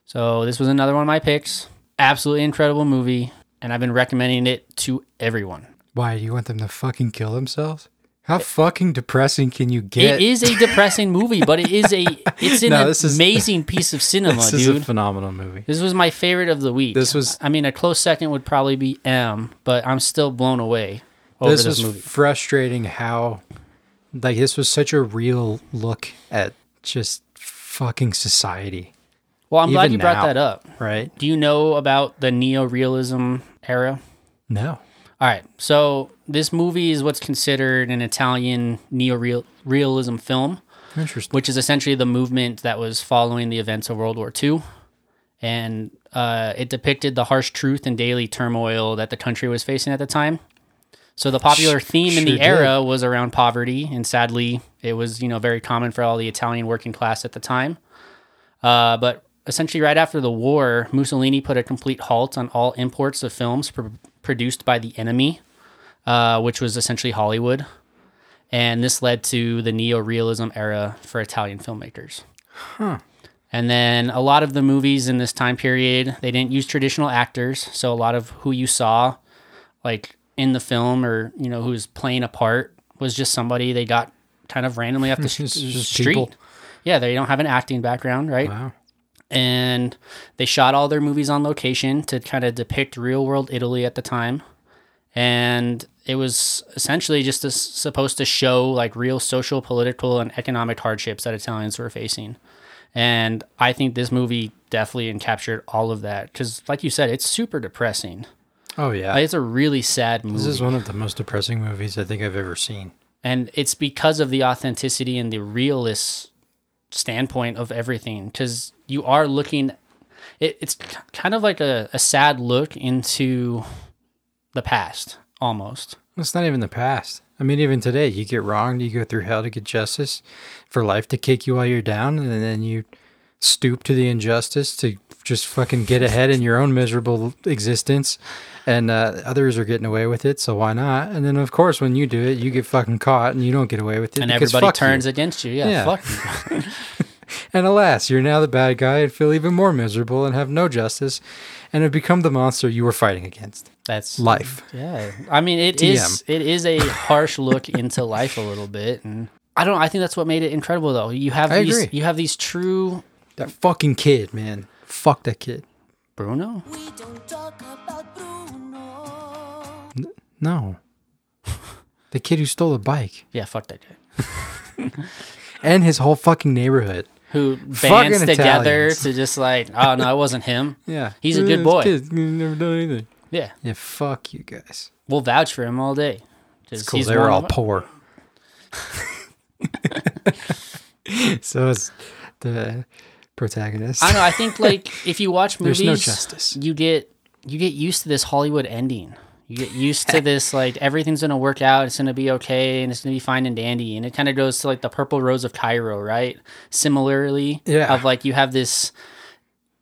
So this was another one of my picks. Absolutely incredible movie, and I've been recommending it to everyone. Why do you want them to fucking kill themselves? How fucking depressing can you get? It is a depressing movie, but it is a it's an No, this is- amazing piece of cinema, this is dude. a phenomenal movie. this was my favorite of the week. This was- I mean, a close second would probably be M, but I'm still blown away over This this, was movie. frustrating how, like, this was such a real look at just fucking society, Well, I'm glad even you brought that up. right? Do you know about the neo-realism era? No. All right. So this movie is what's considered an Italian neo-realism film, Interesting. which is essentially the movement that was following the events of World War II. And uh, it depicted the harsh truth and daily turmoil that the country was facing at the time. So the popular theme in sure the era was around poverty, and sadly, it was you know very common for all the Italian working class at the time. Uh, but essentially, right after the war, Mussolini put a complete halt on all imports of films pr- produced by the enemy, uh, which was essentially Hollywood. And this led to the neo realism era for Italian filmmakers. Huh. And then a lot of the movies in this time period, they didn't use traditional actors. So a lot of who you saw, like in the film or, you know, who's playing a part was just somebody they got kind of randomly off the street. people. Yeah, they don't have an acting background, right? Wow. And they shot all their movies on location to kind of depict real world Italy at the time. And it was essentially just as supposed to show like real social, political, and economic hardships that Italians were facing. And I think this movie definitely captured all of that because, like you said, it's super depressing. Oh yeah. Like, it's a really sad movie. this is one of the most depressing movies I think I've ever seen. and it's because of the authenticity and the realist standpoint of everything because you are looking it, it's k- kind of like a, a sad look into the past almost It's not even the past. I mean, even today, you get wronged, you go through hell to get justice, for life to kick you while you're down, and then you stoop to the injustice to just fucking get ahead in your own miserable existence, and uh, others are getting away with it, so why not? And then, of course, when you do it, you get fucking caught, and you don't get away with it, and everybody fuck you. turns against you yeah, Yeah. fuck you And alas, you're now the bad guy and feel even more miserable and have no justice, and have become the monster you were fighting against. that's Life. yeah i mean it is it is a harsh look into life a little bit and i don't i think that's what made it incredible though you have I these agree. you have these true That fucking kid, man. Fuck that kid. bruno We don't talk about Bruno. No. the kid who stole a bike. yeah fuck that guy And his whole fucking neighborhood. who Fucking bands together Italians. to just like, oh no, it wasn't him. Yeah. He's a good boy. kid's never done anything. Yeah, Yeah, fuck you guys. we'll vouch for him all day. It's 'Cause cool. They were all poor. so it's the protagonist. I don't know. I think like if you watch movies, There's no justice. you get you get used to this Hollywood ending. You get used to this like everything's gonna work out. It's gonna be okay, and it's gonna be fine and dandy. And it kind of goes to like the Purple Rose of Cairo, right? Similarly, Yeah. Of like you have this.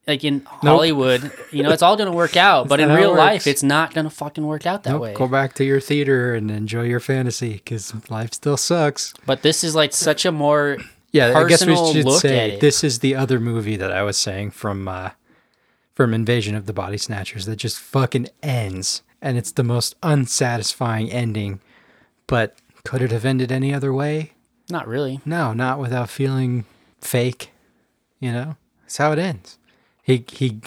Like in Hollywood, you know, it's all gonna work out, but in it real life, it's not gonna fucking work out that Nope, way. Go back to your theater and enjoy your fantasy because life still sucks. But this is like such a more Yeah, I guess we should say this is the other movie that I was saying from uh, from Invasion of the Body Snatchers that just fucking ends, and it's the most unsatisfying ending. But could it have ended any other way? not really. No, not without feeling fake. You know, that's how it ends. He he,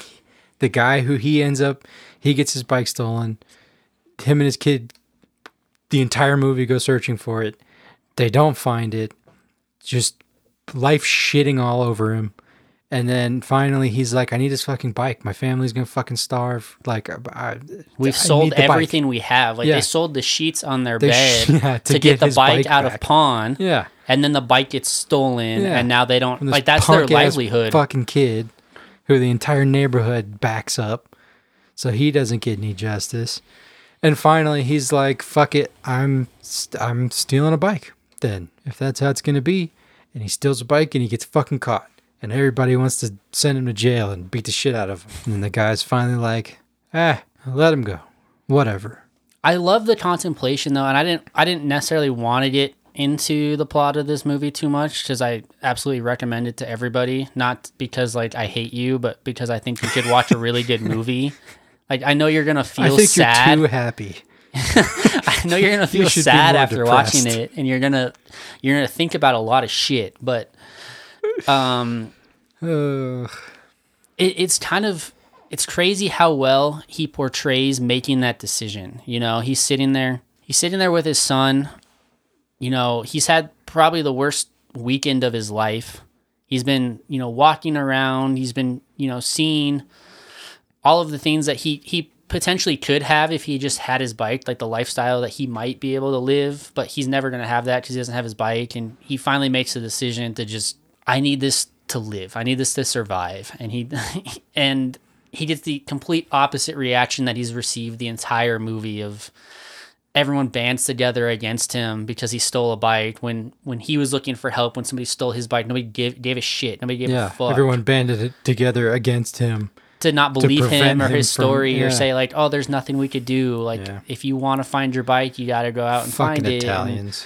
the guy who he ends up, he gets his bike stolen. Him and his kid, the entire movie go searching for it. They don't find it. Just life shitting all over him. And then finally, he's like, "I need this fucking bike. My family's gonna fucking starve. Like, I, I- We've I sold the bike." everything we have. Like Yeah. they sold the sheets on their They bed yeah, to, to get, get the bike, bike out of pawn. Yeah. And then the bike gets stolen Yeah. and now they don't like that's their livelihood. Fucking kid, who the entire neighborhood backs up, so he doesn't get any justice. And finally, he's like, "Fuck it, I'm st- I'm stealing a bike." Then, if that's how it's gonna be, and he steals a bike and he gets fucking caught, and everybody wants to send him to jail and beat the shit out of him. And the guy's finally like, "Ah, let him go, whatever." I love the contemplation though, and I didn't I didn't necessarily want to get into the plot of this movie too much because I absolutely recommend it to everybody. Not because like I hate you, but because I think you should watch a really good movie. Like I know you're gonna I feel think sad. you're too happy. I know you're gonna feel be sad after watching it, and you're gonna you're gonna think about a lot of shit. But um. It, it's kind of it's crazy how well he portrays making that decision. You know, he's sitting there, he's sitting there with his son. You know, he's had probably the worst weekend of his life. He's been, you know, walking around. He's been, you know, seeing all of the things that he he potentially could have if he just had his bike, like the lifestyle that he might be able to live. But he's never going to have that because he doesn't have his bike, and he finally makes a decision to just, I need this to live. I need this to survive, and he and he gets the complete opposite reaction that he's received the entire movie of everyone bands together against him because he stole a bike when when he was looking for help when somebody stole his bike nobody gave, gave a shit nobody gave a fuck everyone banded it together against him. to not believe him prevent or him his from- story or say like oh there's nothing we could do like Yeah. if you want to find your bike you got to go out and Fucking find it Italians.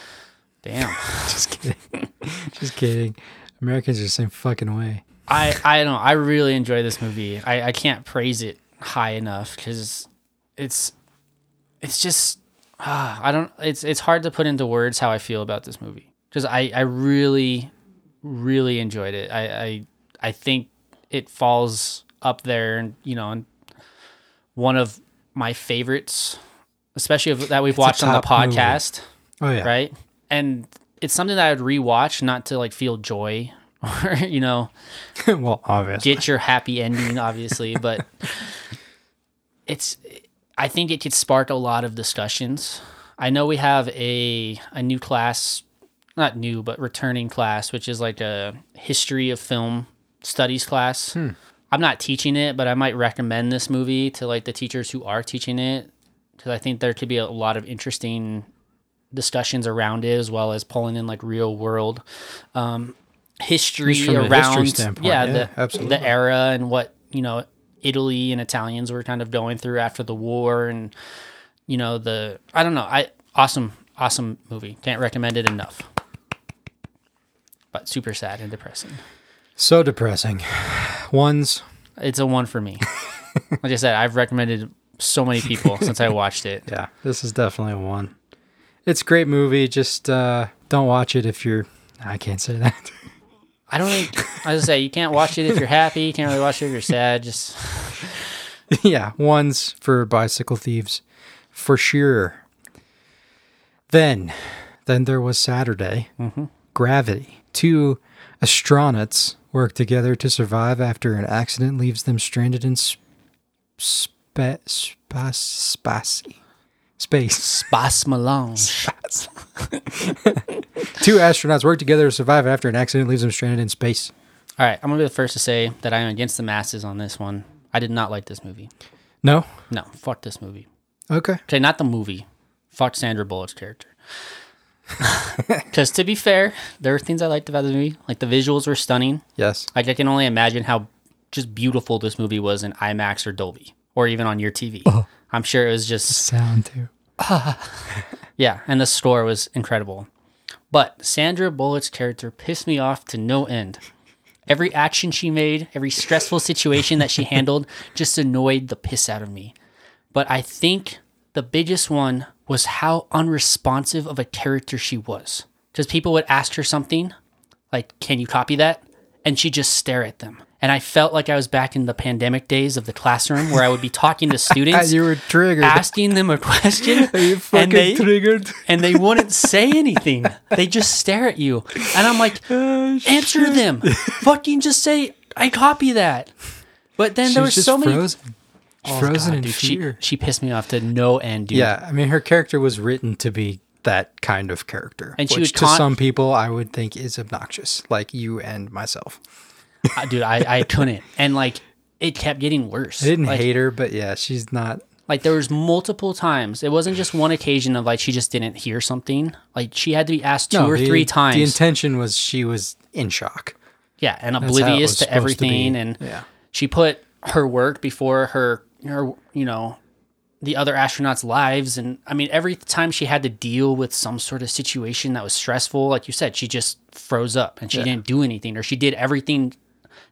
damn Just kidding. Just kidding. Americans are the same fucking way. I I don't. I really enjoy this movie. I I can't praise it high enough because it's it's just ah, I don't. It's it's hard to put into words how I feel about this movie because I I really really enjoyed it. I I I think it falls up there and you know and one of my favorites, especially of, that we've a watched on the top movie. podcast Oh yeah. right? And it's something that I would rewatch, not to like feel joy or you know well, obviously. get your happy ending, obviously, but it's. I think it could spark a lot of discussions. I know we have a a new class, not new, but returning class, which is like a history of film studies class. Hmm. I'm not teaching it, but I might recommend this movie to like the teachers who are teaching it because I think there could be a lot of interesting discussions around it as well as pulling in like real world um, history Just from a around history yeah, yeah, the, absolutely. the era and what you know Italy and Italians were kind of going through after the war and you know the I don't know I awesome awesome movie can't recommend it enough but super sad and depressing So depressing. Ones. it's a one for me like I said I've recommended so many people since I watched it Yeah, this is definitely a one. It's a great movie. Just uh, don't watch it if you're. I can't say that. I don't think I was say you can't watch it if you're happy you can't really watch it if you're sad just yeah, ones for bicycle thieves, for sure. Then, then there was Saturday. Gravity. Two astronauts work together to survive after an accident leaves them stranded in sp- spa- spa- space. Space. Spas Melange Two astronauts work together to survive after an accident leaves them stranded in space. all right I'm gonna be the first to say that I'm against the masses on this one I did not like this movie No? no fuck this movie Okay. Okay, not the movie. Fuck Sandra Bullock's character. Because to be fair, there were things I liked about the movie. Like the visuals were stunning. Yes. Like I can only imagine how just beautiful this movie was in IMAX or Dolby or even on your TV. Oh. I'm sure it was just Sound too. yeah, and the score was incredible. But Sandra Bullock's character pissed me off to no end. Every action she made, every stressful situation that she handled just annoyed the piss out of me. But I think the biggest one was how unresponsive of a character she was. Because people would ask her something, like, can you copy that? And she'd just stare at them. And I felt like I was back in the pandemic days of the classroom where I would be talking to students, you were triggered. asking them a question, you fucking and they, triggered. and they wouldn't say anything. They just stare at you. And I'm like, Oh, answer them. Fucking just say, I copy that. But then there She's was just so many. frozen. Oh, frozen God, in dude, she, fear. she pissed me off to no end, dude. Yeah, I mean, her character was written to be that kind of character, And she which would to some people I would think is obnoxious, like you and myself. Dude, I, I couldn't. And like, it kept getting worse. I didn't like, hate her, but yeah, she's not. Like there was multiple times. It wasn't just one occasion of like she just didn't hear something. Like she had to be asked two no, or the- three times. The intention was she was in shock. yeah, and it oblivious to supposed to everything. And Yeah. she put her work before her her you know the other astronauts' lives. And I mean, every time she had to deal with some sort of situation that was stressful, like you said, she just froze up and she Yeah. didn't do anything, or she did everything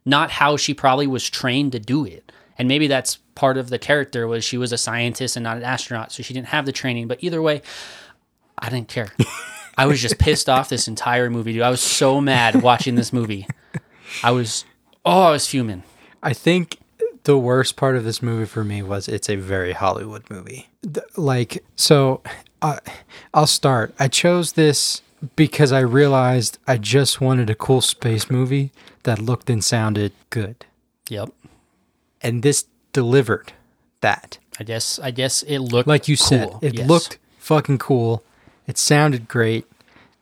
not how she probably was trained to do it. And maybe that's part of the character was she was a scientist and not an astronaut, so she didn't have the training. But either way, I didn't care. I was just pissed off this entire movie, dude. I was so mad watching this movie. I was, oh, I was fuming. I think the worst part of this movie for me was it's a very Hollywood movie. Like, so I'll start. I chose this because I realized I just wanted a cool space movie that looked and sounded good. Yep. And this delivered that. I guess. I guess it looked Like you said, it Yes. looked fucking cool. It sounded great.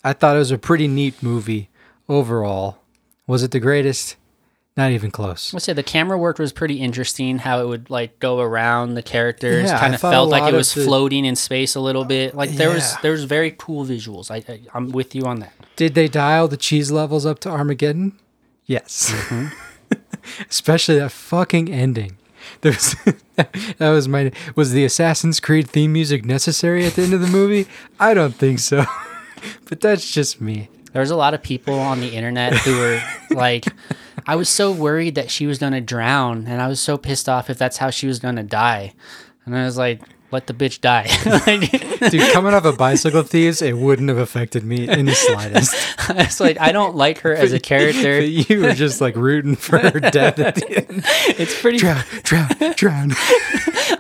I thought it was a pretty neat movie overall. Was it the greatest? Not even close. I say the camera work was pretty interesting. How it would like go around the characters, Yeah, kind of felt like it was the- floating in space a little bit. Like there was Yeah. there was very cool visuals. I, I I'm with you on that. Did they dial the cheese levels up to Armageddon? Yes. Mm-hmm. Especially that fucking ending. There was, that was my was the Assassin's Creed theme music necessary at the end of the movie? I don't think so. but that's just me. There was a lot of people on the internet who were like, I was so worried that she was gonna drown, and I was so pissed off if that's how she was gonna die. And I was like, let the bitch die. Dude, coming off of Bicycle Thieves, it wouldn't have affected me in the slightest. I was like, I don't like her as a character. You were just like rooting for her death at the end. It's pretty Drown, drown, drown.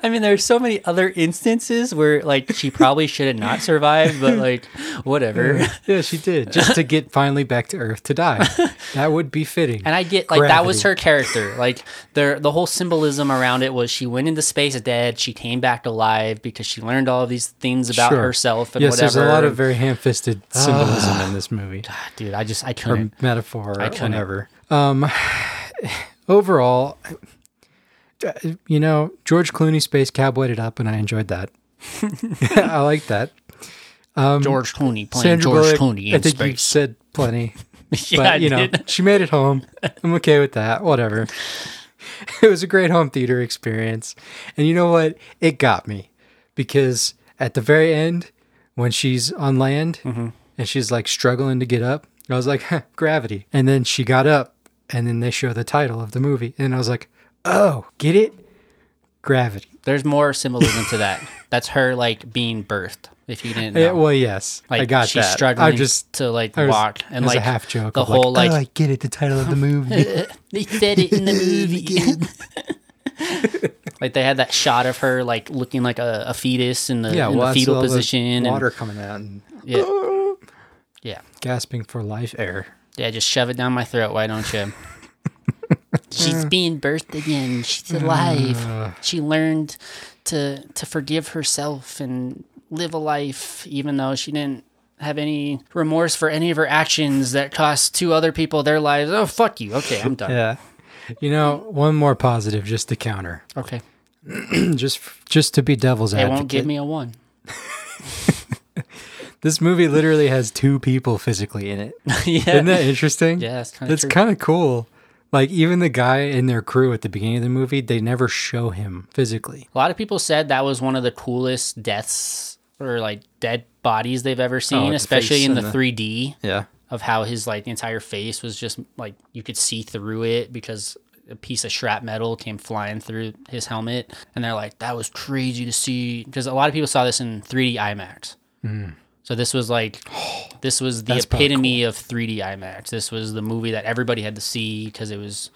I mean, there's so many other instances where like she probably should have not survived, but like whatever. Yeah, she did. Just to get finally back to Earth to die. That would be fitting. And I get like that was her character. Like the the whole symbolism around it was she went into space dead, she came back alive because she learned all of these things about Sure. herself and yes, whatever. there's a lot of very ham-fisted symbolism in this movie, dude. I just I or couldn't. metaphor, I couldn't. whatever. Um, overall, uh, you know, George Clooney space cowboyed it up, and I enjoyed that. I like that. George Clooney playing Sandra George Bullock, Clooney I in think you said plenty, yeah, but you know, she made it home. I'm okay with that. Whatever. It was a great home theater experience, and you know what? It got me because at the very end, when she's on land Mm-hmm. and she's like struggling to get up, I was like, huh, gravity. And then she got up, and then they show the title of the movie, and I was like, oh, get it? Gravity. There's more symbolism to that. That's her like being birthed. If you didn't know. Yeah, well, yes, Like I got she's that. struggling I just to like was, walk and it like a half joke. the whole like, like oh, I get it. The title of the movie. they said it in the movie. like they had that shot of her like looking like a, a fetus in the, yeah, in well, the fetal position. the water and coming out and yeah, yeah, gasping for life air. yeah. Just shove it down my throat. Why don't you? She's being birthed again. She's alive. Uh. she learned to to forgive herself and live a life, even though she didn't have any remorse for any of her actions that cost two other people their lives. Oh fuck you. Okay, I'm done. Yeah. You know, one more positive just to counter. Okay, just just to be devil's they advocate. won't give me a one. This movie literally has two people physically in it. yeah, Isn't that interesting? Yeah, it's kind of cool. Like even the guy in their crew at the beginning of the movie, they never show him physically. A lot of people said that was one of the coolest deaths or like dead bodies they've ever oh, seen, Oh, especially in the, the- 3D Yeah. of how his like entire face was just like you could see through it because a piece of shrapnel came flying through his helmet, and they're like, "That was crazy to see." Because a lot of people saw this in 3D IMAX. Mm. So this was like, this was the. That's probably epitome of 3D IMAX. This was the movie that everybody had to see because it was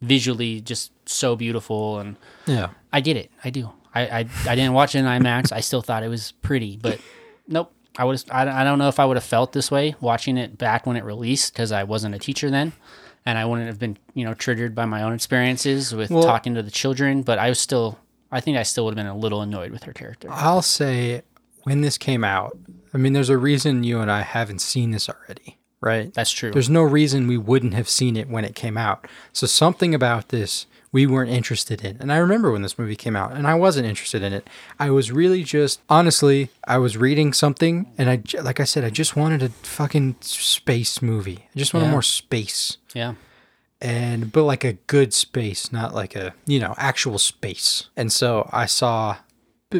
visually just so beautiful and Yeah. I get it. I do. I, I, I didn't watch it in IMAX. I still thought it was pretty, but nope. I was. I, don't- I don't know if I would have felt this way watching it back when it released because I wasn't a teacher then, and I wouldn't have been you know triggered by my own experiences with Well- talking to the children. But I was still. I think I still would have been a little annoyed with her character. I'll say when this came out, I mean, there's a reason you and I haven't seen this already, right? That's true. There's no reason we wouldn't have seen it when it came out. So something about this we weren't interested in. And I remember when this movie came out and I wasn't interested in it. I was really just honestly, I was reading something and I like I said I just wanted a fucking space movie. I just wanted Yeah. more space. yeah. And but like a good space, not like a, you know, actual space. And so I saw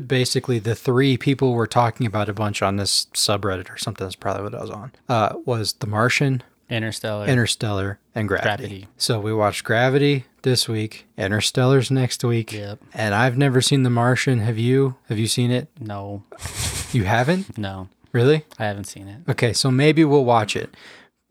basically the three people were talking about a bunch on this subreddit or something that's probably what I was on. Uh was The Martian, Interstellar. Interstellar, and Gravity. Gravity. So we watched Gravity, this week. Interstellar's next week. Yep. And I've never seen The Martian. Have you? Have you seen it? No, You haven't? no, Really? I haven't seen it. Okay, so maybe we'll watch it.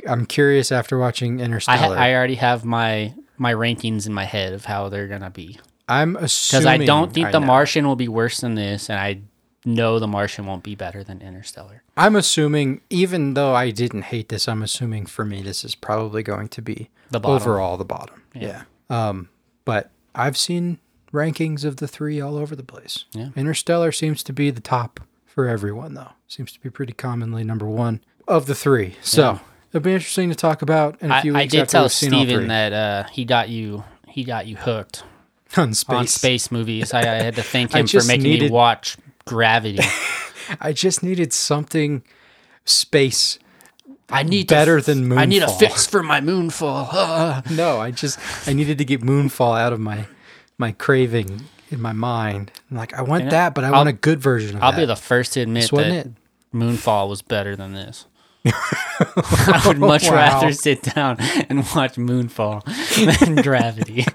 I'm curious after watching I, Interstellar. ha- I already have my my rankings in my head of how they're gonna be I'm assuming because I don't think I The know. Martian will be worse than this, and I know The Martian won't be better than Interstellar. I'm assuming, even though I didn't hate this, I'm assuming for me this is probably going to be The bottom. overall the bottom. Yeah. Um, but I've seen rankings of the three all over the place. Yeah. Interstellar seems to be the top for everyone, though. Seems to be pretty commonly number one of the three. So Yeah. it'll be interesting to talk about in a I, few I weeks did after tell Steven that uh, he got you he got you hooked on space. on space movies. I, I had to thank him for making needed- me watch Gravity. I just needed something space. I need Better than Moonfall. I need a fix for my moonfall. No, I just I needed to get Moonfall out of my my craving in my mind. I'm like, I want that, but I I'll- want a good version of it. I'll that. be the first to admit This that it. Moonfall was better than this. I would much Wow. rather sit down and watch Moonfall than Gravity.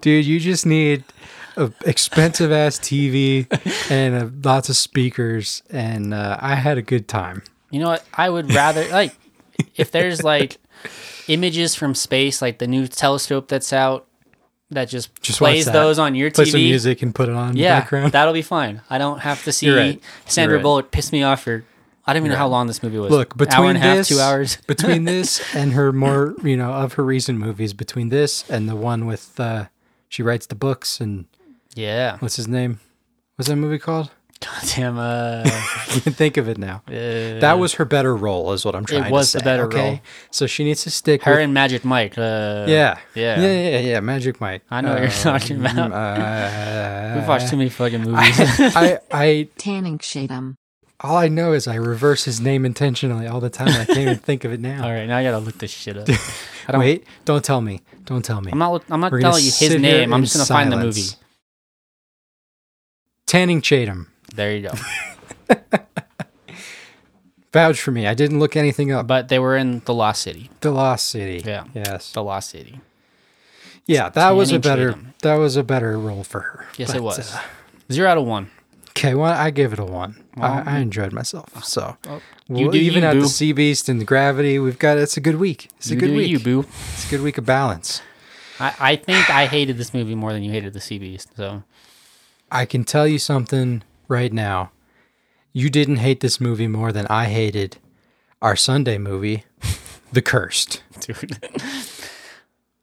Dude, you just need a expensive ass TV and uh lots of speakers, and uh, I had a good time. You know what? I would rather like if there's like images from space, like the new telescope that's out that just, Just plays those on your Play TV. some music and put it on yeah, background. that'll be fine. I don't have to see right. Sandra right. Bullock piss me off for I don't even know how long this movie was. Look, between hour and a half, this, two hours. between this and her more, you know, of her recent movies, between this and the one with uh, she writes the books and Yeah. what's his name? What's that movie called? Goddamn. Uh, I can think of it now. uh, That was her better role, is what I'm trying to say. It was the better okay? role. So she needs to stick her with and Magic Mike. Uh, Yeah. Yeah. Yeah, yeah, yeah. Magic Mike. I know what you're talking about. Uh, We've watched too many fucking movies. I, I, Tanning Shatum. All I know is I reverse his name intentionally all the time. I can't even think of it now. All right, now I gotta look this shit up. I don't. Wait, don't tell me. Don't tell me. I'm not. I'm not We're telling you his name. I'm just gonna find the movie. Tanning Chatham. There you go. Vouch for me. I didn't look anything up. But they were in the Lost City. The Lost City. Yeah. Yes. The Lost City. Yeah, that was a better. Tatum. That was a better role for her. Yes, But, it was. uh, Zero out of one. Okay, well, I give it a one. Well, I, I enjoyed myself. So, you do even you, at boo. the Sea Beast and the Gravity, we've got it's a good week. It's a good week. you, boo. It's a good week of balance. I, I think I hated this movie more than you hated the Sea Beast. So I can tell you something right now. You didn't hate this movie more than I hated our Sunday movie, The Cursed. dude.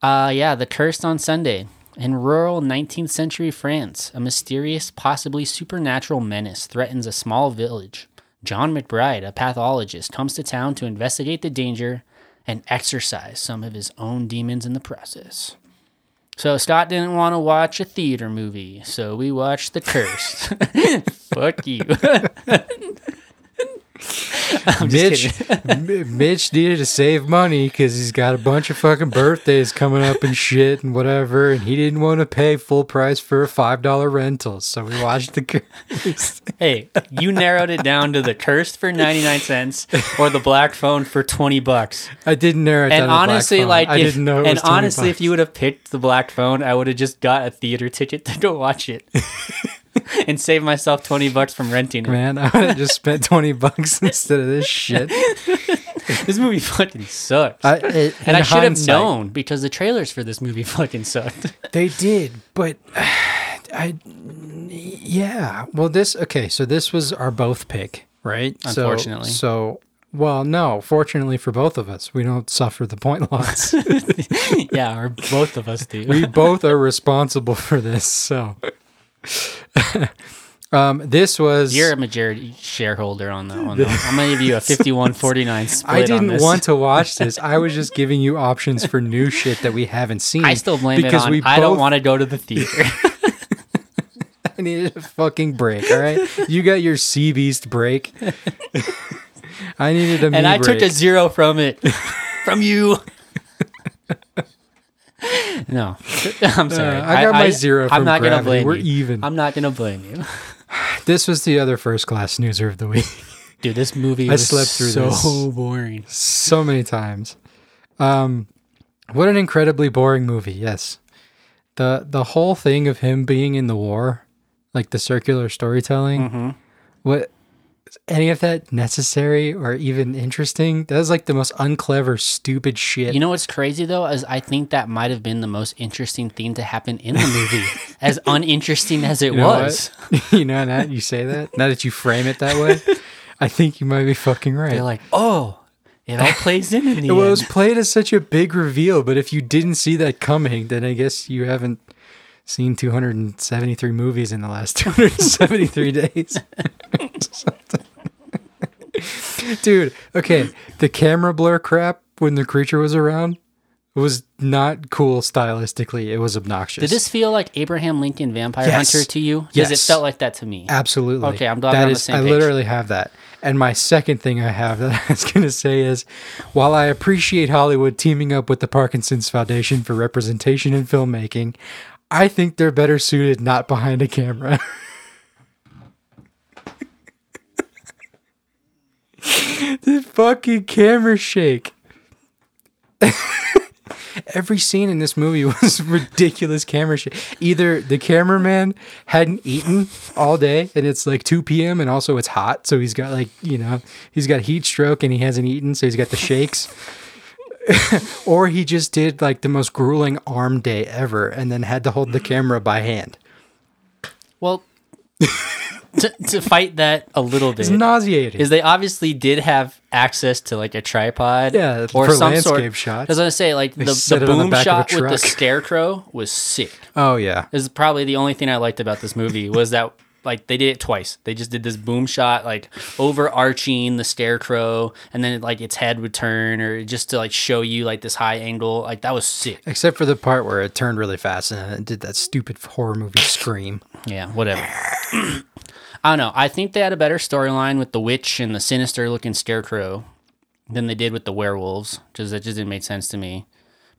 uh, yeah, The Cursed on Sunday. In rural 19th century France, a mysterious, possibly supernatural menace threatens a small village. John McBride, a pathologist, comes to town to investigate the danger and exorcise some of his own demons in the process. So Scott didn't want to watch a theater movie, so we watched The Cursed. Fuck you. Mitch, Mitch needed to save money because he's got a bunch of fucking birthdays coming up and shit and whatever, and he didn't want to pay full price for a five dollar rental, so we watched The. Hey, you narrowed it down to the cursed for 99 cents or the black phone for 20 bucks. I didn't narrow it down And to Black honestly, Phone. like, I if, didn't know. It and was 20 honestly, if you would have picked the black phone, I would have just got a theater ticket to go watch it and save myself 20 bucks from renting it. man, I would have just spent twenty bucks instead of this shit. This movie fucking sucks. I, it, and I should have known because the trailers for this movie fucking sucked. They did, but I, yeah. Well, this okay. So this was our both pick, right? So- Unfortunately. So, well, no. Fortunately for both of us, we don't suffer the point loss. yeah, or both of us do. we both are responsible for this. So, um, this was. You're a majority shareholder on that one. Though. I'm gonna give you a 51-49 split. I didn't want to watch this. I was just giving you options for new shit that we haven't seen. I still blame because it on. we I don't both- want to go to the theater. I needed a fucking break. All right, you got your sea beast break. I needed a and I break. took a zero from it, from you. No, I'm sorry. Uh, I got my zero I'm not gonna Gravity. blame We're you. even. I'm not gonna blame you, This was the other first class snoozer of the week. dude. This movie I slept through so this. boring. so many times. Um, What an incredibly boring movie. Yes. The the whole thing of him being in the war, like the circular storytelling, Mm-hmm. what any of that necessary or even interesting? That was like the most unclever, stupid shit. You know what's crazy though is I think that might have been the most interesting thing to happen in the movie, as uninteresting as it You know was. what? you know that you say that now that you frame it that way, I think you might be fucking right. They're like, oh, it all plays in in the It was played as such a big reveal, but if you didn't see that coming, then I guess you haven't seen 273 movies in the last 273 days. Dude, okay, the camera blur crap when the creature was around was not cool stylistically. It was obnoxious. Did this feel like Abraham Lincoln Vampire Yes. Hunter to you? Because it felt like that to me. Absolutely. Okay, I'm glad That we're on the is- same I page. literally have that. And my second thing I have that I was going to say is while I appreciate Hollywood teaming up with the Parkinson's Foundation for representation in filmmaking, I think they're better suited not behind a camera. the fucking camera shake. Every scene in this movie was ridiculous camera shit. Either the cameraman hadn't eaten all day and it's like 2 p.m. and also it's hot. So he's got like, you know, he's got heat stroke and he hasn't eaten. So he's got the shakes. or he just did like the most grueling arm day ever and then had to hold the camera by hand. Well, to, to fight that a little bit It's nauseating. is they obviously did have access to like a tripod, Yeah, or for some landscape sort. shots. I was gonna say like They the, the the boom a shot with the scarecrow was sick. oh, yeah. This is probably the only thing I liked about this movie was that like they did it twice. They just did this boom shot like overarching the scarecrow, and then like its head would turn, or just to like show you like this high angle. Like that was sick. Except for the part where it turned really fast and it did that stupid horror movie scream. Yeah, whatever. I don't know. I think they had a better storyline with the witch and the sinister looking scarecrow than they did with the werewolves, because that just didn't make sense to me.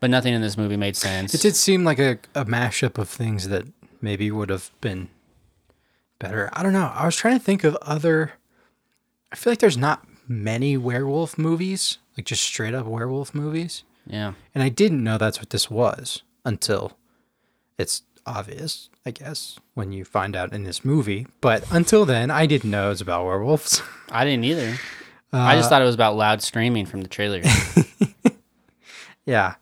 But nothing in this movie made sense. It did seem like a, a mashup of things that maybe would have been better. I don't know. I was trying to think of other. I feel like there's not many werewolf movies, like just straight up werewolf movies. Yeah. And I didn't know that's what this was until it's obvious, I guess, when you find out in this movie. But until then, I didn't know it was about werewolves. I didn't either. I Uh, just thought it was about loud screaming from the trailer. yeah.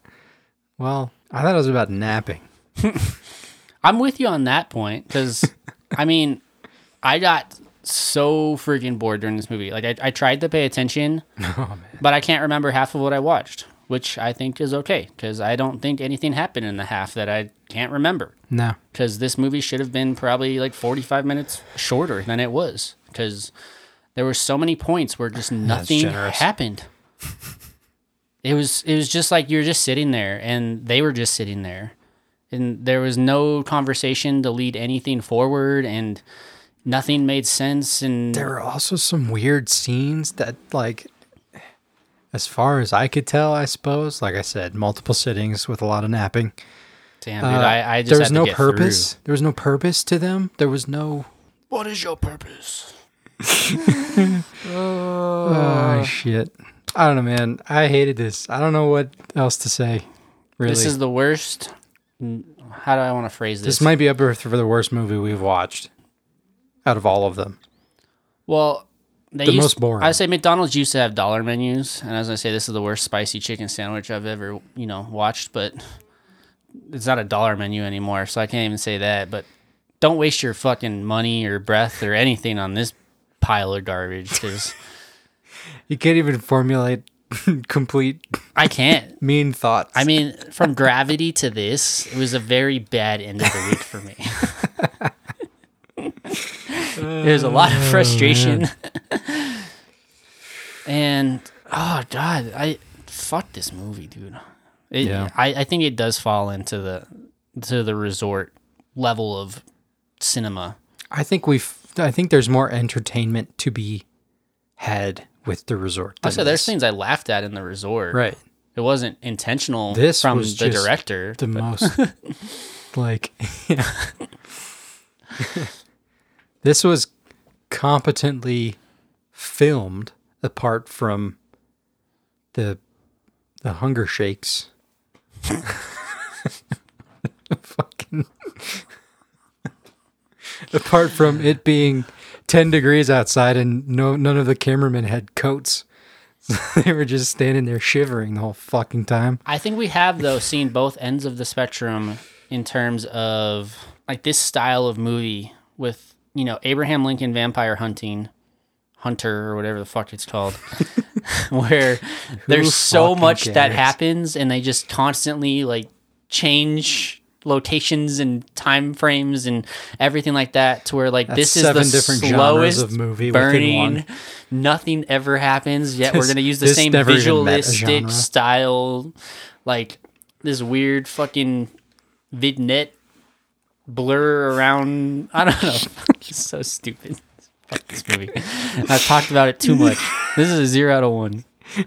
Well, I thought it was about napping. I'm with you on that point because, I mean, I got so freaking bored during this movie. Like, I, I tried to pay attention, but I can't remember half of what I watched, which I think is okay because I don't think anything happened in the half that I can't remember. No. Because this movie should have been probably like 45 minutes shorter than it was because there were so many points where just nothing happened. It was it was just like you're just sitting there and they were just sitting there. And there was no conversation to lead anything forward and nothing made sense and There were also some weird scenes that, like, as far as I could tell, I suppose, like I said, multiple sittings with a lot of napping. damn dude, Uh, I, I just there was had to no get purpose. through. There was no purpose to them. There was no. What is your purpose? Oh shit! I don't know, man. I hated this. I don't know what else to say. Really, This is the worst. How do I want to phrase this? this might be up there for the worst movie we've watched out of all of them. Well, they The used, most boring. I say McDonald's used to have dollar menus, and as I say this is the worst spicy chicken sandwich I've ever you know watched, but it's not a dollar menu anymore, so I can't even say that. But don't waste your fucking money or breath or anything on this pile of garbage because You can't even formulate complete I can't. mean thoughts. I mean, from Gravity to this, it was a very bad end of the week for me. There's a lot of oh, frustration. and oh god, I fuck this movie, dude. It, Yeah. I, I think it does fall into the to the resort level of cinema. I think we've. I think there's more entertainment to be had with the resort. than Also, there's things I laughed at in the resort. right. It wasn't intentional This from the director. The most like. Yeah. This was competently filmed, apart from the the hunger shakes Fucking. Apart from it being 10 degrees outside and no none of the cameramen had coats. they were just standing there shivering the whole fucking time. I think we have though seen both ends of the spectrum in terms of like this style of movie with you know Abraham Lincoln Vampire Hunting, Hunter or whatever the fuck it's called, where there's so much that happens and they just constantly like change locations and time frames and everything like that to where like That's this is the different slowest of movie burning one. nothing ever happens yet we're gonna use the same never even met a visualistic style like this weird fucking vignette blur around i don't know it's so stupid Fuck this movie i've talked about it too much this is a zero out of one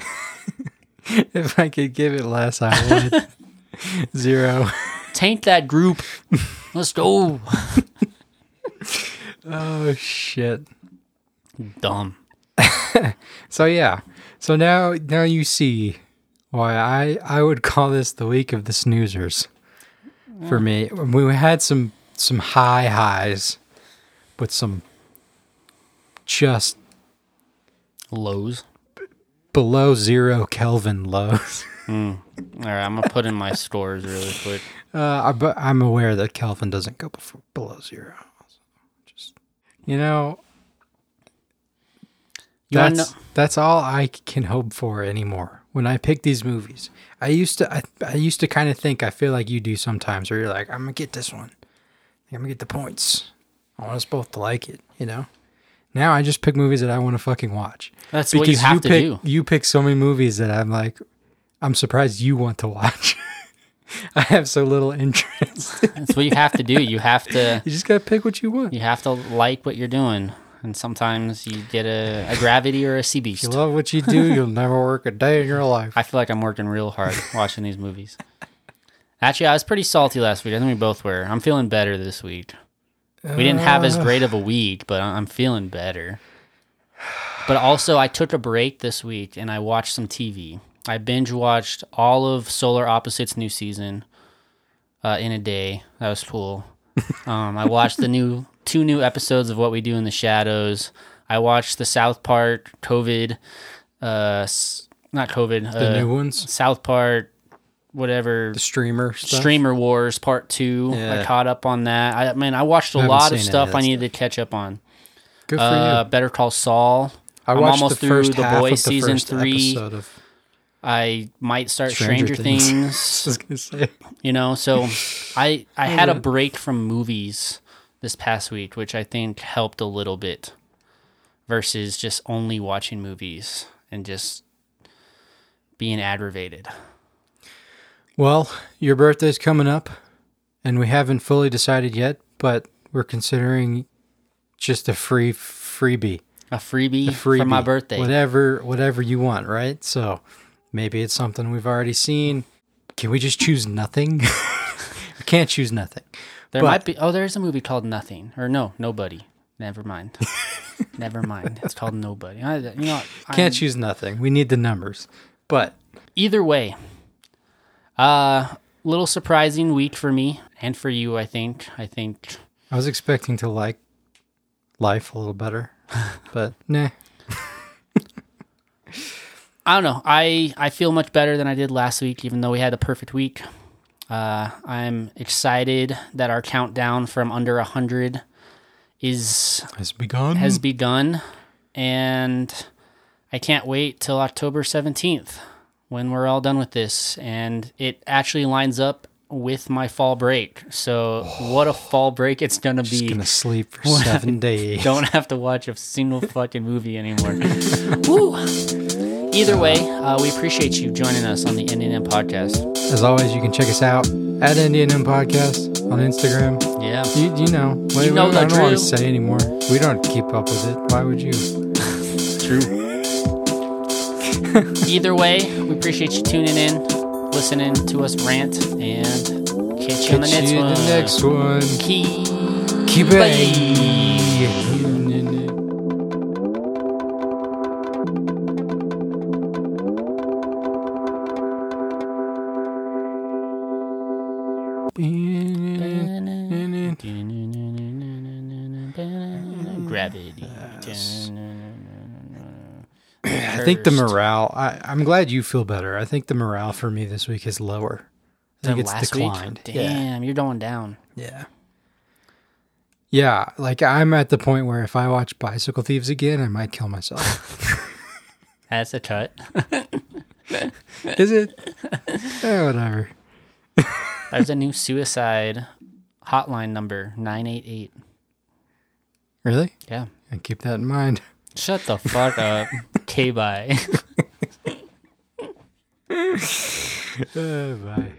If I could give it less, I would. Zero. taint that group let's go Oh, shit. dumb So yeah. So now now you see why I I would call this the week of the snoozers. For me, we had some some high highs, but some just lows below zero Kelvin lows. all right i'm gonna put in my scores really quick Uh, I, but I'm aware that Kelvin doesn't go before, below zero. Just you know, you that's know that's all I can hope for anymore. When I pick these movies, I used to I, I used to kind of think I feel like you do sometimes, where you're like, I'm gonna get this one, I'm gonna get the points. I want us both to like it, you know. Now I just pick movies that I want to fucking watch. That's what you have to pick, do. You pick so many movies that I'm like, I'm surprised you want to watch. I have so little interest. that's what you have to do you have to you just gotta pick what you want. you have to like what you're doing and sometimes you get a, a gravity or a sea If beast you love what you do, you'll never work a day in your life. I feel like I'm working real hard watching these movies. Actually, I was pretty salty last week. I think we both were. I'm feeling better this week. We didn't have as great of a week, but I'm feeling better. But also, I took a break this week and I watched some TV. I binge watched all of Solar Opposites new season uh, in a day. That was cool. Um, I watched the new two new episodes of What We Do in the Shadows. I watched the South Park COVID, uh, not COVID, The uh, new ones, South Park, whatever the streamer stuff. Streamer Wars Part Two. I caught up on that. I mean, I watched a I lot of stuff of I needed to catch up on. Good for Uh, you. Better Call Saul. I I'm watched almost the through first The half Boys of the season three. of I might start Stranger Stranger, Things. Things. I was gonna say. you know, so I I had a break from movies this past week, which I think helped a little bit versus just only watching movies and just being aggravated. Well, your birthday's coming up, and we haven't fully decided yet, but we're considering just a free freebie, A freebie, a freebie for my birthday. whatever, whatever you want, right? So maybe it's something we've already seen. Can we just choose nothing? we can't choose nothing. There But- might be. Oh, there's a movie called Nothing, or no, Nobody. Never mind. Never mind. It's called Nobody. I, you know, Can't I'm- choose nothing. We need the numbers. But Either way, uh, little surprising week for me and for you. I think. I think. I was expecting to like life a little better, but nah. I don't know. I I feel much better than I did last week, even though we had a perfect week. Uh, I'm excited that our countdown from under hundred is Has begun. has begun, and I can't wait till October 17th when we're all done with this. And it actually lines up with my fall break. So, what a fall break it's gonna be. just be. gonna sleep for seven days. Don't have to watch a single fucking movie anymore. Woo! Either way, uh, we appreciate you joining us on the Indian NNM podcast. As always, you can check us out at Indian M Podcast on Instagram. Yeah. You, you know, we, You know we, the I don't want to say anymore. We don't keep up with it. Why would you? True. Either way, we appreciate you tuning in, listening to us rant, and catch you on the next you in one. the next one. Keep, Keep Bye. it. Think the morale. I, I'm glad you feel better. I think the morale for me this week is lower. I think it's declined. Week? Yeah. Damn, you're going down. Yeah. Yeah, like I'm at the point where if I watch Bicycle Thieves again, I might kill myself. That's a cut. Is it? Eh, whatever. There's a new suicide hotline number 988. Really? Yeah. And keep that in mind. Shut the fuck up. K bye. Uh, bye.